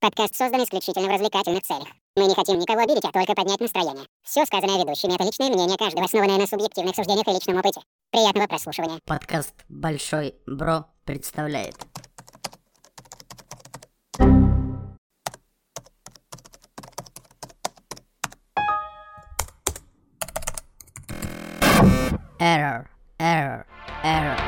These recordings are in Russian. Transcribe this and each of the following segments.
Подкаст создан исключительно в развлекательных целях. Мы не хотим никого обидеть, а только поднять настроение. Все сказанное ведущими — это личное мнение каждого, основанное на субъективных суждениях и личном опыте. Приятного прослушивания. Подкаст «Большой Бро» представляет. Error, error, error.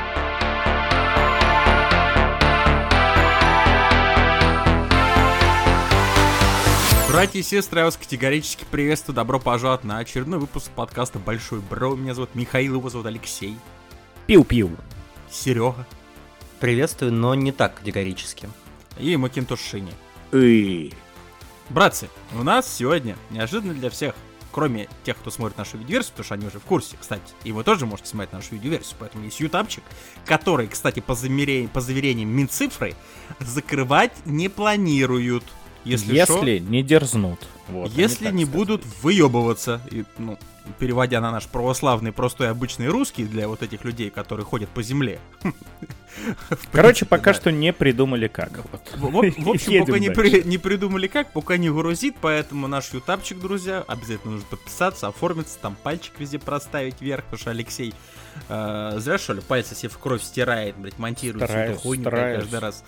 Братья и сестры, я вас категорически приветствую. Добро пожаловать на очередной выпуск подкаста Большой Бро. Меня зовут Михаил, его зовут Алексей, Пиу-пиу. Серега Приветствую, но не так категорически. и Макинтош Шини. Эй. Братцы, у нас сегодня неожиданно для всех, кроме тех, кто смотрит нашу видеоверсию, потому что они уже в курсе, кстати, и вы тоже можете смотреть нашу видеоверсию, поэтому есть ютабчик, который, кстати, по, замерениям, по заверениям Минцифры, закрывать не планируют. Если, Если, шо, не дерзнут. Вот, если не будут выебываться, и, ну, переводя на наш православный, простой, обычный русский для вот этих людей, которые ходят по земле. Короче, пока что не придумали как. В, общем, пока не, придумали как, пока не грузит, поэтому наш ютабчик, друзья, обязательно нужно подписаться, оформиться, там пальчик везде проставить вверх, потому что Алексей э, зря что ли пальцы себе в кровь стирает, блядь, монтирует всю эту хуйню каждый раз.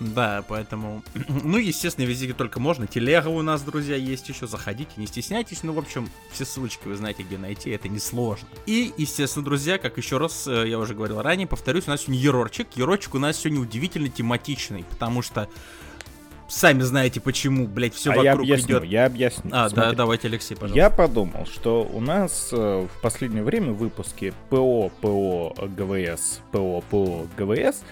Да, поэтому, ну, естественно, везде где только можно. Телега у нас, друзья, есть еще, заходите, не стесняйтесь. Ну, в общем, все ссылочки вы знаете, где найти, это несложно. И, естественно, друзья, как еще раз э, я уже говорил ранее, повторюсь, у нас сегодня ерорчик. Ерорчик у нас сегодня удивительно тематичный, потому что сами знаете почему, блядь, все а я вокруг объясню, идет. я объясню. А, да, Смотри, давайте, Алексей, пожалуйста. Я подумал, что у нас э, в последнее время выпуски ПО, ПО, ГВС, ПО, ПО, ГВС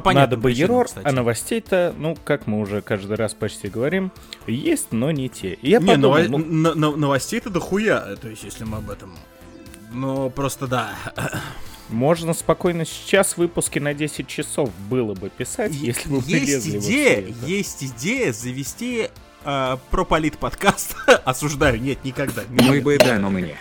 По надо бы причинам, ерор, а новостей-то, ну, как мы уже каждый раз почти говорим, есть, но не те. И я Не, подумал, ново- ну, но- но- новостей-то дохуя, то есть, если мы об этом... Ну, просто да. можно спокойно сейчас выпуски на 10 часов было бы писать, если бы есть идея, есть идея завести э, прополит подкаст. Осуждаю, нет, никогда. Мы бы да, но мы не.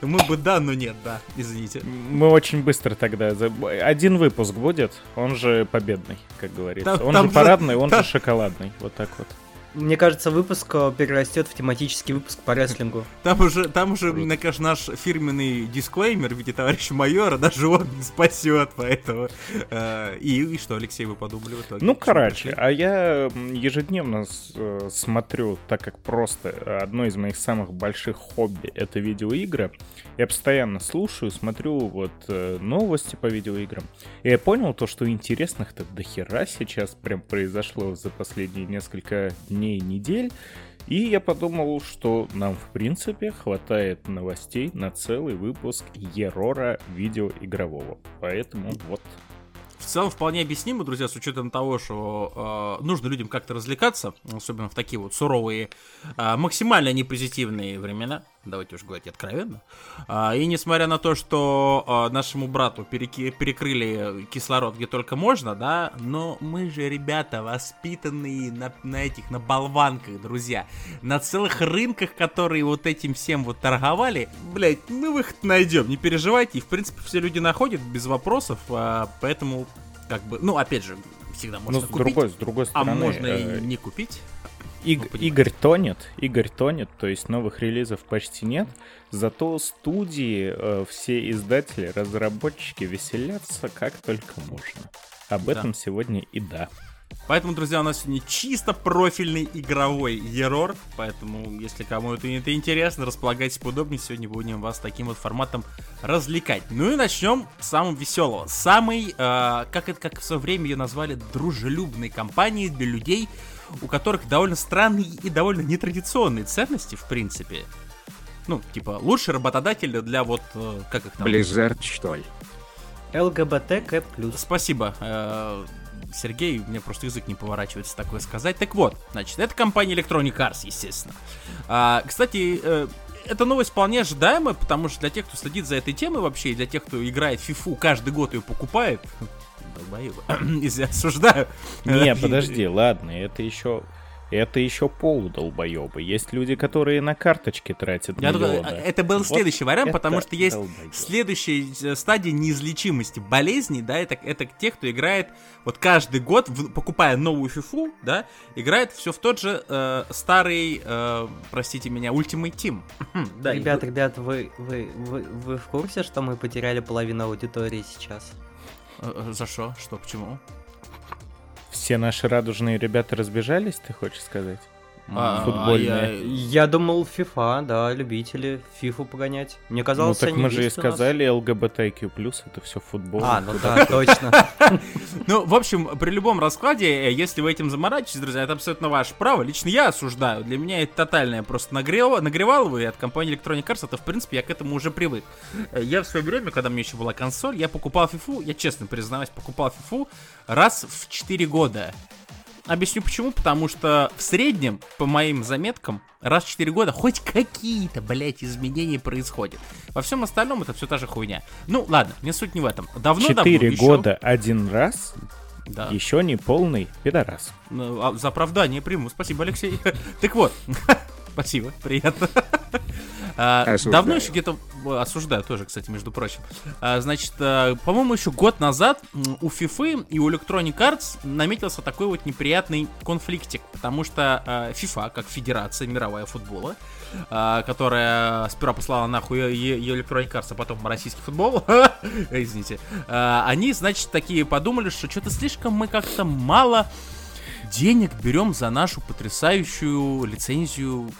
Мы бы да, но нет, да, извините. Мы очень быстро тогда... Один выпуск будет, он же победный, как говорится. Там- он там же- парадный, он там- же шоколадный. Вот так вот. Мне кажется, выпуск э, перерастет в тематический выпуск по рестлингу. Там уже, там уже, мне кажется, наш фирменный дисклеймер в виде товарища майора, даже он не спасет, поэтому... э, и, и что, Алексей, вы подумали в итоге? Ну, короче, пришли? а я ежедневно с- э, смотрю, так как просто одно из моих самых больших хобби — это видеоигры. Я постоянно слушаю, смотрю вот новости по видеоиграм. И я понял то, что интересных-то до хера сейчас прям произошло за последние несколько дней, недель. И я подумал, что нам, в принципе, хватает новостей на целый выпуск Ерора видеоигрового. Поэтому вот. В целом вполне объяснимо, друзья, с учетом того, что э, нужно людям как-то развлекаться, особенно в такие вот суровые, э, максимально непозитивные времена, давайте уж говорить откровенно. А, и несмотря на то, что э, нашему брату переки- перекрыли кислород где только можно, да, но мы же, ребята, воспитанные на, на этих, на болванках, друзья, на целых рынках, которые вот этим всем вот торговали, блять, мы выход найдем, не переживайте, и в принципе все люди находят без вопросов, а, поэтому как бы, ну опять же, всегда можно ну, с купить, другой, с другой а стороны, можно э, и не купить. Иг- Ну. Игорь тонет, Игорь тонет, то есть новых релизов почти нет, зато студии, э, все издатели, разработчики веселятся как только можно. Об Да. этом сегодня и да. Поэтому, друзья, у нас сегодня чисто профильный игровой ерор. Поэтому, если кому это, это интересно, располагайтесь поудобнее. Сегодня будем вас таким вот форматом развлекать. Ну и начнем с самого веселого. Самый, э, как это как в свое время ее назвали, дружелюбной компании для людей, у которых довольно странные и довольно нетрадиционные ценности, в принципе. Ну, типа, лучший работодатель для вот, э, как их там... Blizzard, что ли? ЛГБТК+. Спасибо, э, Сергей, у меня просто язык не поворачивается такое сказать. Так вот, значит, это компания Electronic Arts, естественно. А, кстати, э, эта новость вполне ожидаемая, потому что для тех, кто следит за этой темой вообще, и для тех, кто играет в FIFA, каждый год ее покупает, долбоебы, если я осуждаю. Не, Э, подожди, ладно, это еще это еще полудолбоебы. Есть люди, которые на карточки тратят Я миллионы. думаю, это был Вот следующий вариант, потому что есть долбоёб. следующая э, стадия неизлечимости болезней, да, это, это те, кто играет вот каждый год, в- покупая новую фифу, да, играет все в тот же э, старый, э, простите меня, Ultimate Team. да, и ребят, вы- ребят, вы, вы, вы, вы в курсе, что мы потеряли половину аудитории сейчас? Э, э, за что? Что, почему? Все наши радужные ребята разбежались, ты хочешь сказать? А, футбольные. а я- Я думал, FIFA, да, любители фифу погонять. Мне Ну казалось, так они мы же и сказали, ЛГБТQ+, это все футбол. А, ну да, точно. Ну, в общем, при любом раскладе, э, если вы этим заморачиваетесь, друзья, это абсолютно ваше право. Лично я осуждаю. Для меня это тотальное просто нагрев... нагревалово, и от компании Electronic Arts, это, в принципе, я к этому уже привык. Э, Я в свое время, когда у меня еще была консоль, я покупал фифу, я честно признаюсь, покупал фифу раз в 4 года. Объясню почему, потому что в среднем, по моим заметкам, раз в 4 года хоть какие-то, блядь, изменения происходят. Во всем остальном это все та же хуйня. Ну, ладно, не суть не в этом. Давно-давно Четыре еще- года один раз, Да. еще не полный пидорас. Ну, а за оправдание приму. Спасибо, Алексей. Так вот, спасибо, приятно. А, Осуждаю. Давно еще где-то... э, Осуждаю тоже, кстати, между прочим. А, Значит, э, по-моему, еще год назад у FIFA и у Electronic Arts наметился такой вот неприятный конфликтик, потому что FIFA, как федерация мировая футбола, а, которая сперва послала нахуй е- е- Electronic Arts, а потом российский футбол, извините, а, они, значит, такие подумали, что что-то слишком мы как-то мало денег берем за нашу потрясающую лицензию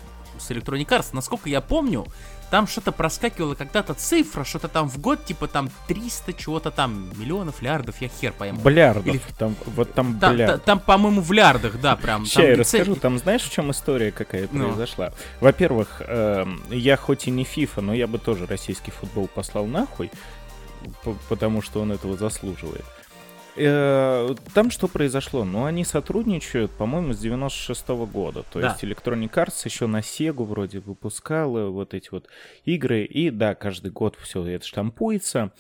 с Electronic Arts. Насколько я помню, там что-то проскакивало когда-то цифра, что-то там в год, типа там 300 чего-то там, миллионов, лярдов, я хер пойму. Блярдов. Или- Там, вот там Та- та-. Там, по-моему, в лярдах, да, прям. Там я расскажу, там знаешь, в чем история какая Ну. произошла? Во-первых, эм, я хоть и не FIFA, но я бы тоже российский футбол послал нахуй, потому что он этого заслуживает. Э, Там что произошло? Ну, они сотрудничают, по-моему, с 96 года. То Да. есть Electronic Arts еще на Sega вроде выпускала вот эти вот игры. И да, каждый год все это штампуется.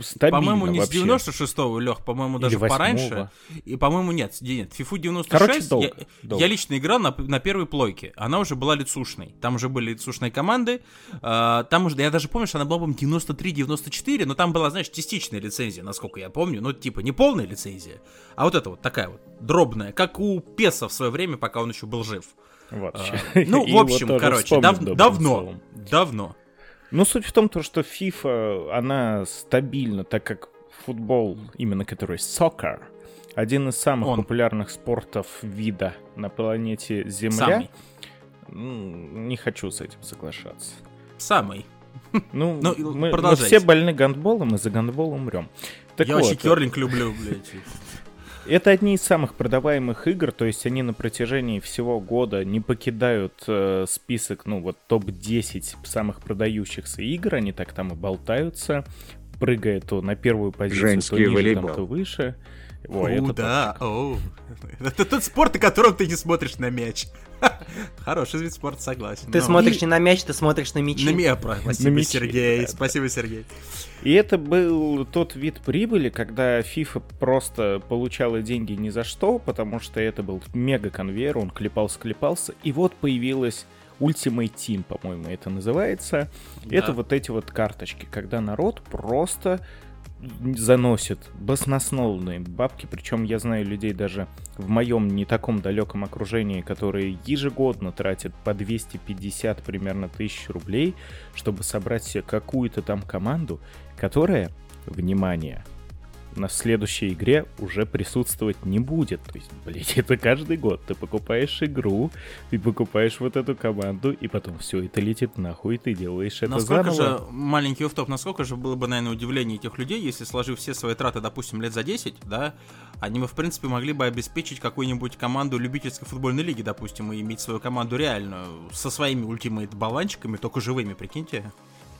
Стабильно По-моему, не вообще. с 96-го, Лех, по-моему, даже пораньше. И, по-моему, нет, нет, FIFA 96 Короче, долго, я, долго. я лично играл на, на первой плойке. Она уже была лицушной. Там уже были лицушные команды. А, там уже, я даже помню, что она была, по-моему, 93-94, но там была, знаешь, частичная лицензия, насколько я помню. Ну, типа, не полная лицензия, а вот это вот такая вот, дробная, как у Песа в свое время, пока он еще был жив. Вот. А, ну, в общем, короче, дав- давно, словом. давно. Ну, суть в том, то, что FIFA, она стабильна, так как футбол, именно который soccer, один из самых Он. популярных спортов вида на планете Земля. Самый. Не хочу с этим соглашаться. Самый. Ну, Ну, мы, мы все больны гандболом, и за гандбол умрем. Так я вот, вообще керлинг люблю, блядь. Это одни из самых продаваемых игр, то есть они на протяжении всего года не покидают э, список, ну вот топ-10 самых продающихся игр, они так там и болтаются, прыгая то на первую позицию, Женский то ниже, волейбол. там, то выше. О, это да, о. Это тот спорт, на котором ты не смотришь на мяч. Хороший вид спорта, согласен. Ты Но- смотришь не на мяч, ты смотришь на мячи. На меня, про- спасибо, мячи, Сергей. да. Спасибо, Сергей. И это был тот вид прибыли, когда FIFA просто получала деньги ни за что, потому что это был мега-конвейер, он клепался-клепался, и вот появилась Ultimate Team, по-моему, это называется. Да. Это вот эти вот карточки, когда народ просто заносит баснословные бабки, причем я знаю людей даже в моем не таком далеком окружении, которые ежегодно тратят по 250 примерно тысяч рублей, чтобы собрать себе какую-то там команду, которая, внимание, на следующей игре уже присутствовать не будет. То есть, блять, это каждый год. Ты покупаешь игру, ты покупаешь вот эту команду, и потом все это летит нахуй, ты делаешь это Насколько заново. же, маленький офф насколько же было бы, наверное, удивление этих людей, если, сложив все свои траты, допустим, лет за 10, да, они бы, в принципе, могли бы обеспечить какую-нибудь команду любительской футбольной лиги, допустим, и иметь свою команду реальную, со своими ультимейт-баланчиками, только живыми, прикиньте.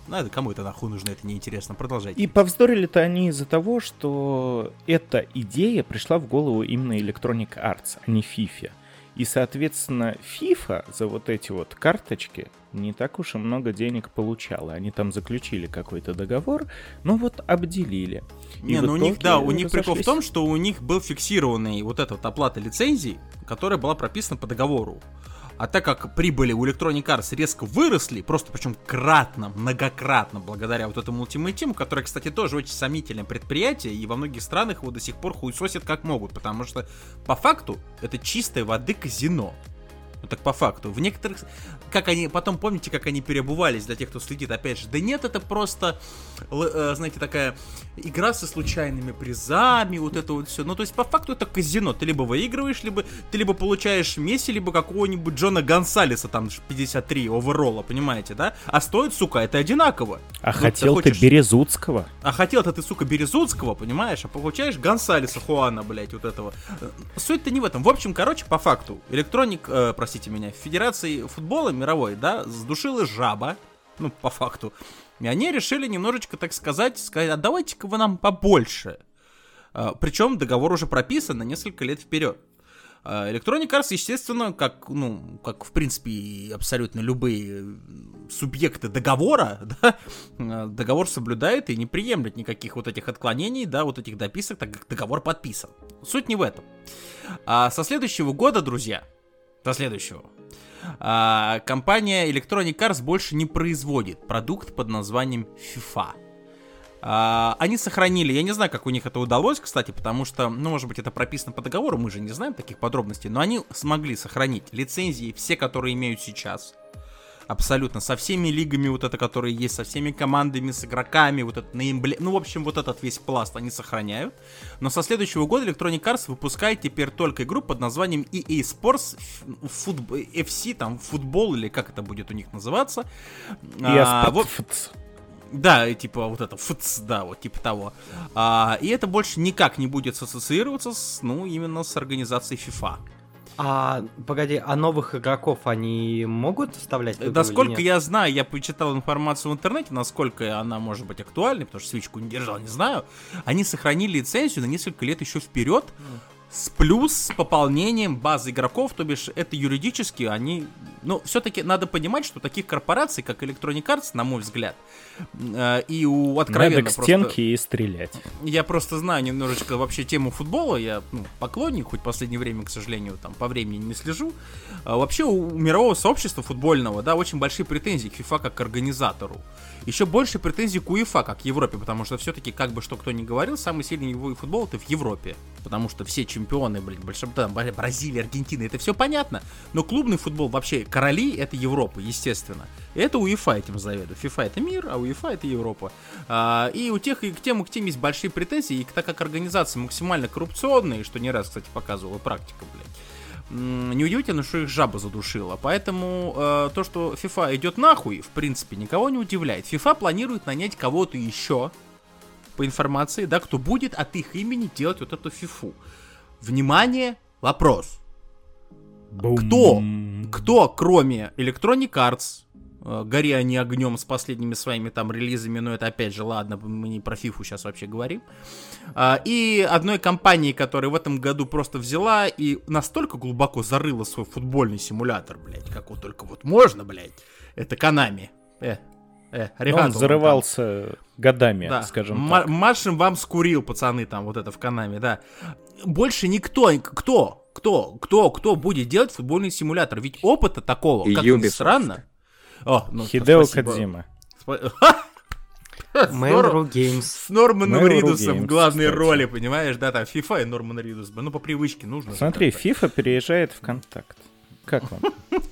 Ну, это кому это нахуй нужно, это неинтересно. Продолжайте. И повздорили-то они из-за того, что эта идея пришла в голову именно Electronic Arts, а не FIFA. И, соответственно, FIFA за вот эти вот карточки не так уж и много денег получала. Они там заключили какой-то договор, но вот обделили. И Не, в ну у них, да, у них прикол в том, что у них был фиксированный вот эта вот оплата лицензий, которая была прописана по договору. А так как прибыли у Electronic Arts резко выросли, просто причем кратно, многократно, благодаря вот этому Ultimate Team, которое, кстати, тоже очень сомнительное предприятие, и во многих странах его до сих пор хуесосят как могут, потому что по факту это чистой воды казино. Ну так по факту. В некоторых... Как они... Потом помните, как они переобувались для тех, кто следит, опять же. Да нет, это просто, э, знаете, такая игра со случайными призами, вот это вот все. Ну, то есть, по факту это казино. Ты либо выигрываешь, либо ты либо получаешь Месси, либо какого-нибудь Джона Гонсалеса, там, 53 оверолла, понимаете, да? А стоит, сука, это одинаково. А Ну, хотел ты хочешь- Березутского? а хотел-то ты, сука, Березутского, понимаешь? А получаешь Гонсалеса Хуана, блядь, вот этого. Э, Суть-то не в этом. В общем, короче, по факту, Электроник, э, простите меня, Федерации футбола мировой, да, сдушила жаба, ну, по факту. И они решили немножечко, так сказать, сказать, а давайте-ка вы нам побольше. Причем договор уже прописан на несколько лет вперед. А, Electronic Arts, естественно, как, ну, как, в принципе, и абсолютно любые субъекты договора, да, э, договор соблюдает и не приемлет никаких вот этих отклонений, да, вот этих дописок, так как договор подписан. Суть не в этом. А со следующего года, друзья, со следующего, а, компания Electronic Arts больше не производит продукт под названием FIFA. А, они сохранили, я не знаю, как у них это удалось, кстати, потому что, ну, может быть, это прописано по договору, мы же не знаем таких подробностей, но они смогли сохранить лицензии, все, которые имеют сейчас, абсолютно, со всеми лигами, вот это, которые есть, со всеми командами, с игроками, вот это на эмбле... ну, в общем, вот этот весь пласт они сохраняют, но со следующего года Electronic Arts выпускает теперь только игру под названием EA Sports фут... FC, там, футбол, или как это будет у них называться. И А, вот- да, типа вот это фц, да, вот типа того. А, и это больше никак не будет ассоциироваться с, ну, именно с организацией FIFA. А, погоди, а новых игроков они могут вставлять? в игру или Насколько я знаю, я почитал информацию в интернете, насколько она может быть актуальной, потому что свечку не держал, не знаю. Они сохранили лицензию на несколько лет еще вперед, с плюс с пополнением базы игроков, то бишь это юридически они... Ну, все-таки надо понимать, что таких корпораций, как Electronic Arts, на мой взгляд, э, и у откровенно Надо к просто- стенке и стрелять. Я просто знаю немножечко вообще тему футбола. Я ну, поклонник, хоть в последнее время, к сожалению, там по времени не слежу. А вообще у мирового сообщества футбольного, да, очень большие претензии к FIFA как к организатору. Еще больше претензий к УЕФА как к Европе, потому что все-таки, как бы что кто ни говорил, самый сильный его футбол это в Европе. Потому что все чемпионы, блин, больше, там, Бра- Бразилия, Аргентина, это все понятно. Но клубный футбол вообще, короли это Европа, естественно. Это УЕФА этим заведует. FIFA это мир, а УЕФА это Европа. А, и у тех и к тем, и к тем есть большие претензии, и так как организации максимально коррупционные, что не раз, кстати, показывала практика, блядь, неудивительно, что их жаба задушила. Поэтому э, то, что FIFA идет нахуй, в принципе, никого не удивляет. FIFA планирует нанять кого-то еще, по информации, да, кто будет от их имени делать вот эту фифу. Внимание, вопрос. Кто? Бум. Кто, кроме Electronic Arts, э, гори они огнем с последними своими там релизами, но это опять же, ладно, мы не про фифу сейчас вообще говорим. А, И одной компании, которая в этом году просто взяла и настолько глубоко зарыла свой футбольный симулятор, блядь, как вот только вот можно, блядь, это Konami. Э, э, Ну, Он вам там. зарывался годами, Да. скажем Ма- так. Машем вам скурил, пацаны, там, вот это в Канаме, да. Больше никто, кто, кто, кто, кто будет делать футбольный симулятор? Ведь опыта такого, как ни странно. О, ну, Хидео Нор- Mail.ru Games. С Норманом Mail.ru Ридусом в главной кстати. роли, понимаешь, да, там FIFA и Норман Ридус, ну по привычке нужно. Смотри. FIFA переезжает в контакт. Как вам?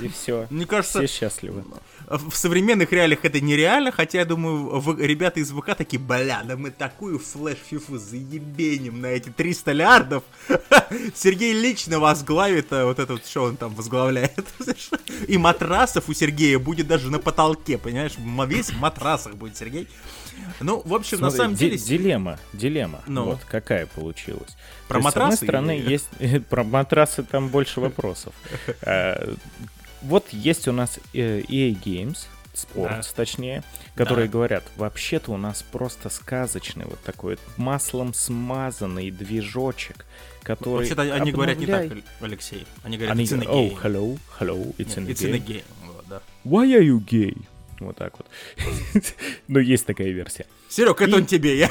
И все. Мне кажется, Все счастливы. в современных реалиях это нереально, хотя я думаю, в- ребята из ВК такие, бля, да мы такую флеш-фифу заебеним на эти 300 лярдов. Сергей лично возглавит а, вот этот, что он там возглавляет. И матрасов у Сергея будет даже на потолке, понимаешь? Весь в матрасах будет Сергей. Ну, в общем, на Смотри, самом ди- деле... Дилемма, дилемма. Ну. Вот какая получилась. Про То матрасы С одной стороны, или- есть... Про матрасы там больше вопросов. Вот есть у нас э, EA Games, Sports, точнее, которые говорят, вообще-то у нас просто сказочный вот такой вот маслом смазанный движочек, который... Вообще-то они говорят не обновляй- так, Алексей. Они говорят, Они it's in a oh, game. hello, hello, it's in Нет, a it's in a game. game. Вот, да. Why are you gay? Вот так вот. Ну, есть такая версия. Серег, это он тебе. Я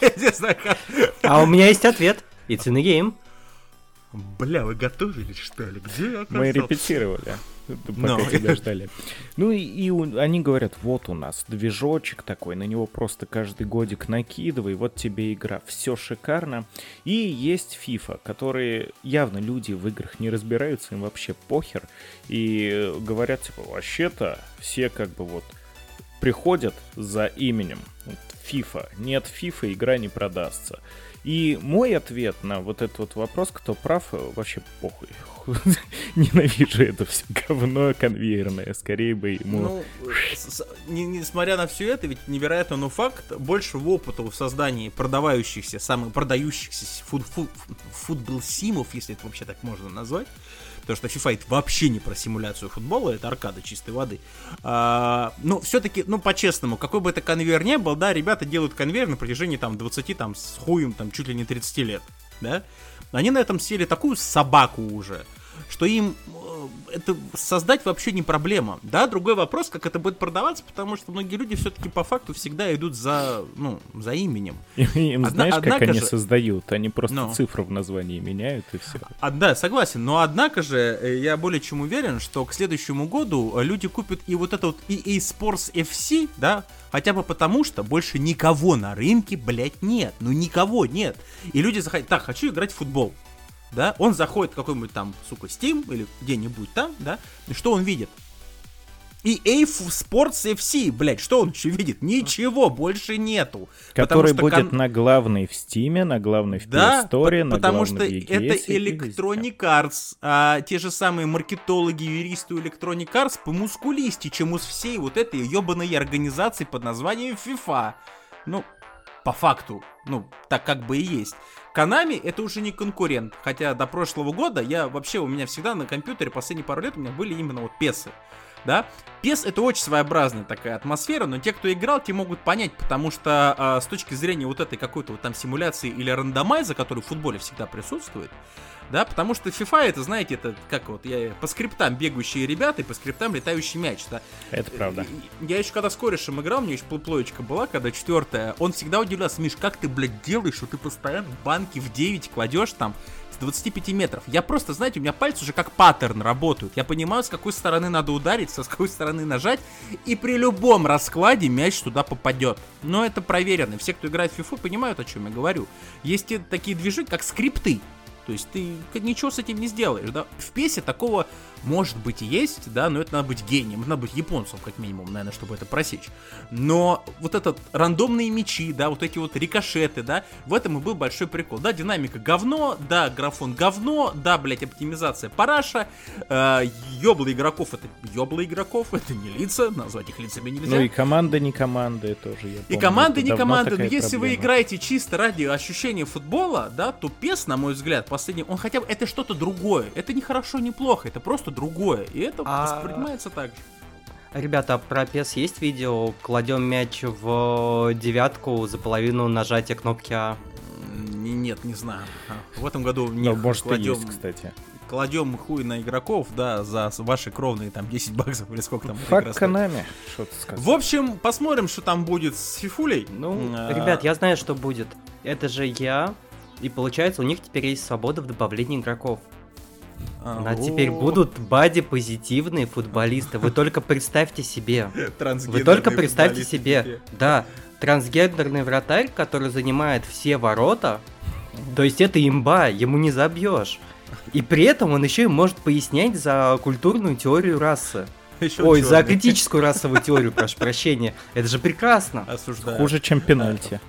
я не знаю, как. А у меня есть ответ. It's in the game. Бля, вы готовились, что ли? Где я Мы репетировали, пока Ну. тебя ждали. Ну и, и у- они говорят, вот у нас движочек такой, на него просто каждый годик накидывай, вот тебе игра, все шикарно. И есть FIFA, которые явно люди в играх не разбираются, им вообще похер. И говорят, типа, вообще-то все как бы вот приходят за именем. FIFA. Нет FIFA, игра не продастся. И мой ответ на вот этот вот вопрос, кто прав, э, вообще похуй. Ненавижу это все говно конвейерное. Скорее бы ему... Ну, не- несмотря на все это, ведь невероятно, но факт, больше опыта в создании продавающихся, самых продающихся фут, фут, футбол симов, если это вообще так можно назвать, потому что FIFA это вообще не про симуляцию футбола, это аркада чистой воды. А, ну, все-таки, ну, по-честному, какой бы это конвейер не был, да, ребята делают конвейер на протяжении там 20, там, с хуем, там, чуть ли не 30 лет, да, они на этом сели такую собаку уже, что им э, это создать вообще не проблема. Да, другой вопрос, как это будет продаваться, потому что многие люди все-таки по факту всегда идут за, ну, за именем. Им Одна- знаешь, как они же- создают? Они просто Ну. цифру в названии меняют и все. А, да, согласен, но однако же э, я более чем уверен, что к следующему году э, люди купят и вот это вот EA Sports FC, да, хотя бы потому, что больше никого на рынке, блядь, нет, ну никого нет. И люди заходят, так, хочу играть в футбол, да, он заходит в какой-нибудь там, сука, Steam или где-нибудь там, да, и что он видит? EA F- Sports FC, блядь, что он еще видит? Ничего больше нету. Который что будет кон- на главной в Стиме, на главной в да, Play Store, по- на потому что в это EGS и везде. Electronic Arts, а те же самые маркетологи, юристы Electronic Arts по мускулисти, чем у всей вот этой ебаной организации под названием FIFA. Ну, по факту, ну, так как бы и есть. Konami это уже не конкурент, хотя до прошлого года я вообще, у меня всегда на компьютере последние пару лет у меня были именно вот песы. Да, PES это очень своеобразная такая атмосфера, но те, кто играл, те могут понять, потому что а, с точки зрения вот этой какой-то вот там симуляции или рандомайза, который в футболе всегда присутствует, да, потому что FIFA это, знаете, это как вот я по скриптам бегающие ребята и по скриптам летающий мяч, да. Это правда. Я еще когда с корешем играл, у меня еще плоечка была, когда четвертая, он всегда удивлялся, Миш, как ты, блядь, делаешь, что ты постоянно банки в 9 кладешь там с 25 метров. Я просто, знаете, у меня пальцы уже как паттерн работают. Я понимаю, с какой стороны надо ударить, с какой стороны нажать, и при любом раскладе мяч туда попадет. Но это проверено. Все, кто играет в FIFA, понимают, о чем я говорю. Есть такие движи, как скрипты. То есть ты ничего с этим не сделаешь, да? В песе такого может быть и есть, да, но это надо быть гением, надо быть японцем, как минимум, наверное, чтобы это просечь. Но вот этот рандомные мечи, да, вот эти вот рикошеты, да, в этом и был большой прикол. Да, динамика говно, да, графон говно, да, блять, оптимизация параша, э, ёбла игроков это ёбла игроков, это не лица, назвать их лицами нельзя. Ну и команда не команды тоже. я И помню, команды это не давно команды, но если вы проблема. играете чисто ради ощущения футбола, да, то PES, на мой взгляд, последний, он хотя бы, это что-то другое. Это не хорошо, не плохо, это просто другое. И это А- воспринимается так же. Ребята, а про PES есть видео? Кладем мяч в девятку за половину нажатия кнопки А. Нет, не знаю. В этом году не может, кладем, есть, кстати. кладем хуй на игроков, да, за ваши кровные там 10 баксов или сколько там. Фак. Konami, что ты сказал. В общем, посмотрим, что там будет с Фифулей. Ну, А, ребят, я знаю, что будет. Это же я. И получается, у них теперь есть свобода в добавлении игроков. А, А теперь будут бади позитивные футболисты. Вы только представьте себе. Вы только представьте себе. Да, трансгендерный вратарь, который занимает все ворота. То есть это имба, ему не забьешь. И при этом он еще и может пояснять за культурную теорию расы. Ещё Ой, за чёрный. критическую расовую теорию, прошу прощения. Это же прекрасно. Осуждаю. Хуже, чем пенальти.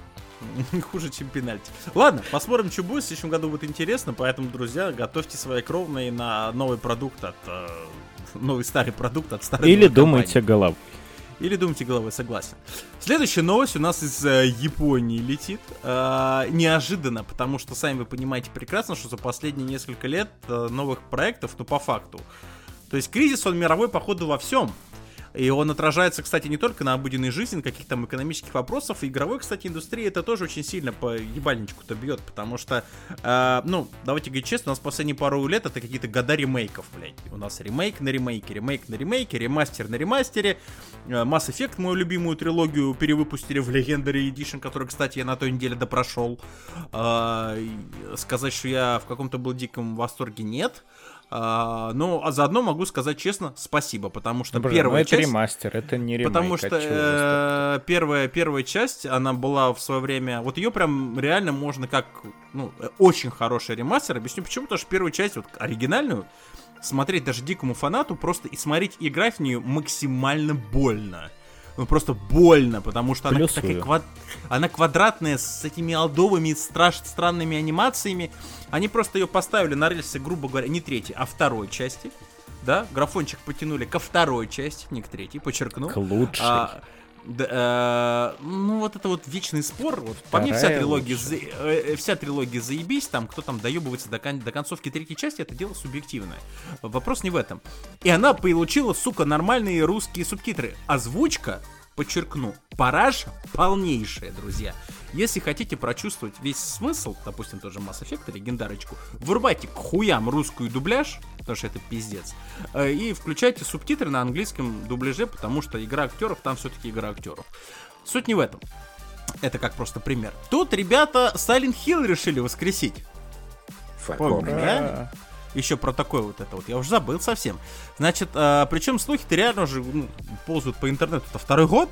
Хуже, чем пенальти. Ладно, посмотрим, что будет. В следующем году будет интересно, поэтому, друзья, готовьте свои кровные на новый продукт от... э, новый старый продукт от старой Или думайте головой. Или думайте головой, согласен. Следующая новость у нас из э, Японии летит. Э, неожиданно, потому что, сами вы понимаете прекрасно, что за последние несколько лет э, новых проектов, ну, по факту. То есть кризис, он мировой, походу, во всем. И он отражается, кстати, не только на обыденной жизни, каких-то там экономических вопросов. Игровой, кстати, индустрии это тоже очень сильно по ебальничку-то бьет, потому что, э, ну, давайте говорить честно, у нас последние пару лет это какие-то года ремейков, блядь. У нас ремейк на ремейке, ремейк на ремейке, ремастер на ремастере. Э, Mass Effect, мою любимую трилогию, перевыпустили в Legendary Edition, который, кстати, я на той неделе допрошел. Э, сказать, что я в каком-то был диком восторге, нет. А, ну, а заодно могу сказать честно, спасибо, потому что Ну, блин, первая ну это часть... ремастер, это не ремейк. Потому а что э, первая, первая часть, она была в свое время... Вот ее прям реально можно как... Ну, э, очень хороший ремастер. Объясню почему. Потому что первую часть, вот оригинальную, смотреть даже дикому фанату просто и смотреть играть в нее максимально больно. Ну просто больно, потому что она такая квад... она квадратная с этими алдовыми страш... странными анимациями. Они просто ее поставили на рельсы, грубо говоря, не третьей, а второй части. Да, графончик потянули ко второй части, не к третьей, подчеркну. К лучшей. А, да, э, ну вот это вот вечный спор. Вот, по мне вся трилогия, за- э, э, вся трилогия заебись, там кто там доебывается до, кон- до концовки третьей части, это дело субъективное. Вопрос не в этом. И она получила, сука, нормальные русские субтитры. Озвучка, подчеркну, параж полнейшая, друзья. Если хотите прочувствовать весь смысл, допустим, тоже Mass Effect, легендарочку, вырубайте к хуям русскую дубляж, потому что это пиздец, э, и включайте субтитры на английском дубляже, потому что игра актеров там все-таки игра актеров. Суть не в этом. Это как просто пример. Тут ребята Silent Hill решили воскресить. Помните, да? Еще про такое вот это вот. Я уже забыл совсем. Значит, причем слухи-то реально уже ну, ползают по интернету. Это второй год.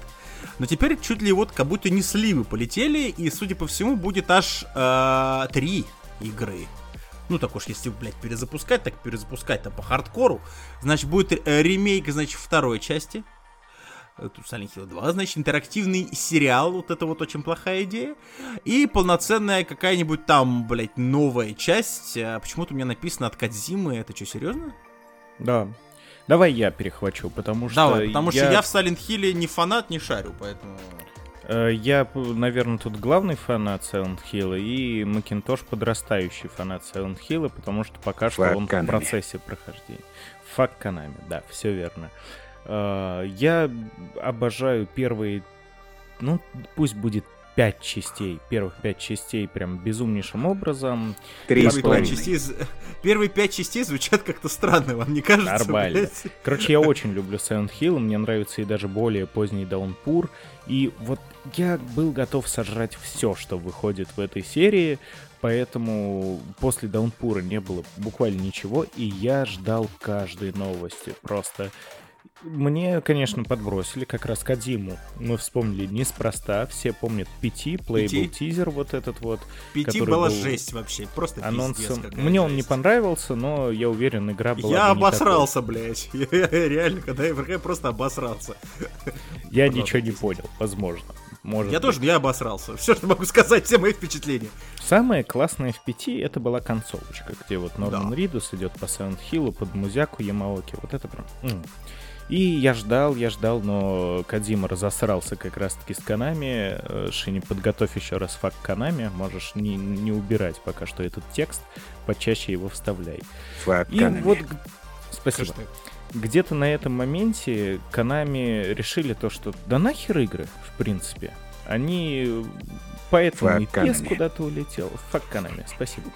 Но теперь чуть ли вот как будто не сливы полетели. И, судя по всему, будет аж э, три игры. Ну, так уж, если, блядь, перезапускать, так перезапускать-то по хардкору. Значит, будет э, ремейк, значит, второй части. Э, Тут Silent Hill 2, значит, интерактивный сериал, вот это вот очень плохая идея. И полноценная какая-нибудь там, блядь, новая часть. А Почему-то у меня написано от Кадзимы. Это что, серьезно? Да. Давай я перехвачу, потому что... Давай, потому что я в Silent Hill не фанат, не шарю, поэтому... Э, Я, наверное, тут главный фанат Silent Hill и Макинтош подрастающий фанат Silent Hill, потому что пока что Фак он Konami. в процессе прохождения. Фак Канами, да, все верно. Э, Я обожаю первые, ну, пусть будет пять частей, первых пять частей прям безумнейшим образом. Три с Первые пять, частей, первые пять частей звучат как-то странно, вам не кажется? Нормально. блядь? Короче, я очень люблю Silent Hill, мне нравится и даже более поздний Даунпур. И вот я был готов сожрать все, что выходит в этой серии, поэтому после Даунпура не было буквально ничего, и я ждал каждой новости. Просто мне, конечно, подбросили как раз Кадиму. Мы вспомнили неспроста. Все помнят Пяти, Пяти? тизер вот этот вот. Пяти была был жесть вообще, просто Анонсом. пиздец Мне он не жесть. понравился, но я уверен, игра была Я не такой. обосрался, блядь. Я реально, когда я играю, просто обосрался. Я Пожалуйста, ничего не понял, возможно. Может Я быть. тоже, я обосрался. Все, что могу сказать, все мои впечатления. Самое классное в пяти это была концовочка, где вот Норман Да. Ридус идет по Silent Hill под музяку Ямаоки. Вот это прям... м. И я ждал, я ждал, но Кадима разосрался как раз-таки с Канами. Э, Шини, подготовь еще раз факт Канами. Можешь не, не убирать пока что этот текст, почаще его вставляй. Фак И Konami. вот... Спасибо. Хэштег. Где-то на этом моменте Канами решили то, что да нахер игры, в принципе. Они... Поэтому Фак и пес куда-то улетел. Фак Канами, спасибо.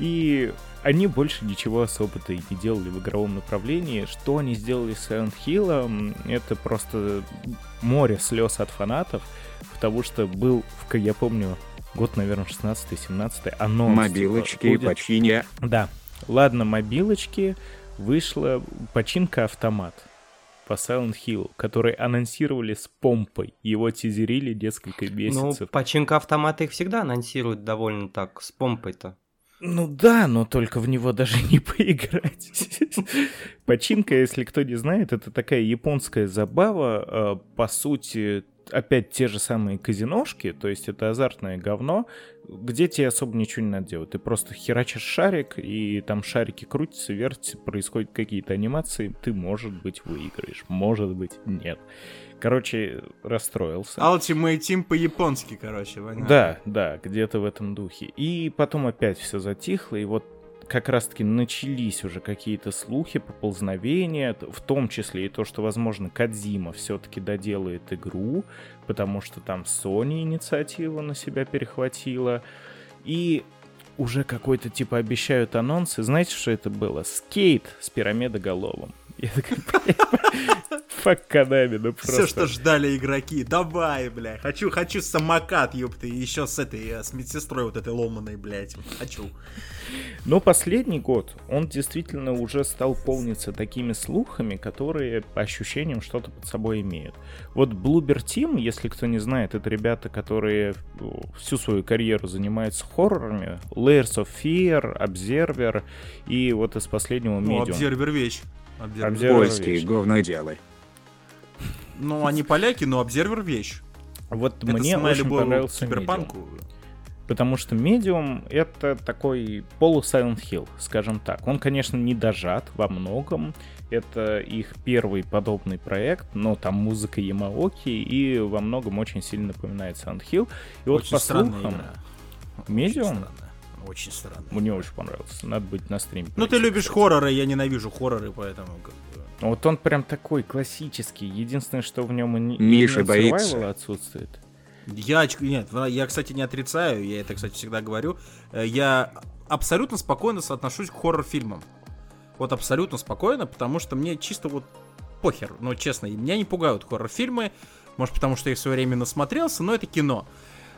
И они больше ничего особо-то и не делали в игровом направлении. Что они сделали с Silent Hill, это просто море слез от фанатов, потому что был, я помню, год, наверное, 16-17, анонс. Мобилочки, типа, будет- починья. да. Ладно, мобилочки. Вышла починка автомат по Silent Hill, который анонсировали с помпой. Его тизерили несколько Ну, месяцев. починка автомата их всегда анонсируют довольно так, с помпой-то. Ну да, но только в него даже не поиграть. Починка, если кто не знает, это такая японская забава. э, По сути, опять те же самые казиношки, то есть это азартное говно, где тебе особо ничего не надо делать. Ты просто херачишь шарик, и там шарики крутятся, вертятся, происходят какие-то анимации. Ты, может быть, выиграешь, может быть, нет. Короче, расстроился. Ultimate Team по-японски, короче, понятно. Да, да, где-то в этом духе. И потом опять все затихло, и вот как раз-таки начались уже какие-то слухи, поползновения, в том числе и то, что, возможно, Кадзима все-таки доделает игру, потому что там Sony инициативу на себя перехватила. И уже какой-то типа обещают анонсы. Знаете, что это было? Скейт с пирамидоголовым. Я такой, фак Канами, ну просто. Все, что ждали игроки. Давай, бля. Хочу, хочу самокат, ёпты. Еще с этой, э, с медсестрой вот этой ломаной, блядь. Хочу. Но последний год, он действительно уже стал полниться такими слухами, которые по ощущениям что-то под собой имеют. Вот Bloober Team, если кто не знает, это ребята, которые всю свою карьеру занимаются хоррорами. Layers of Fear, Observer и вот из последнего Ну, Medium. Observer вещь. Observer Польские вещь. говно делай. Ну, они поляки, но Observer вещь. Вот Это мне очень понравился Medium. киберпанку. Потому что Medium — это такой полу-Silent Hill, скажем так. Он, конечно, не дожат во многом. Это их первый подобный проект, но там музыка Ямаоки и во многом очень сильно напоминает Silent Hill. И вот Очень по странная слухам, игра. Medium? Очень странная. Очень странная. мне очень понравился. Надо быть на стриме. Ну, ты любишь хорроры, я ненавижу хорроры, поэтому... как бы, Вот он прям такой классический. Единственное, что в нем Миша боится. отсутствует. Я, нет, я, кстати, не отрицаю, я это, кстати, всегда говорю. Э, Я абсолютно спокойно соотношусь к хоррор-фильмам. Вот абсолютно спокойно, потому что мне чисто вот похер, ну, честно, меня не пугают хоррор-фильмы, может, потому что я в свое время насмотрелся, но это кино.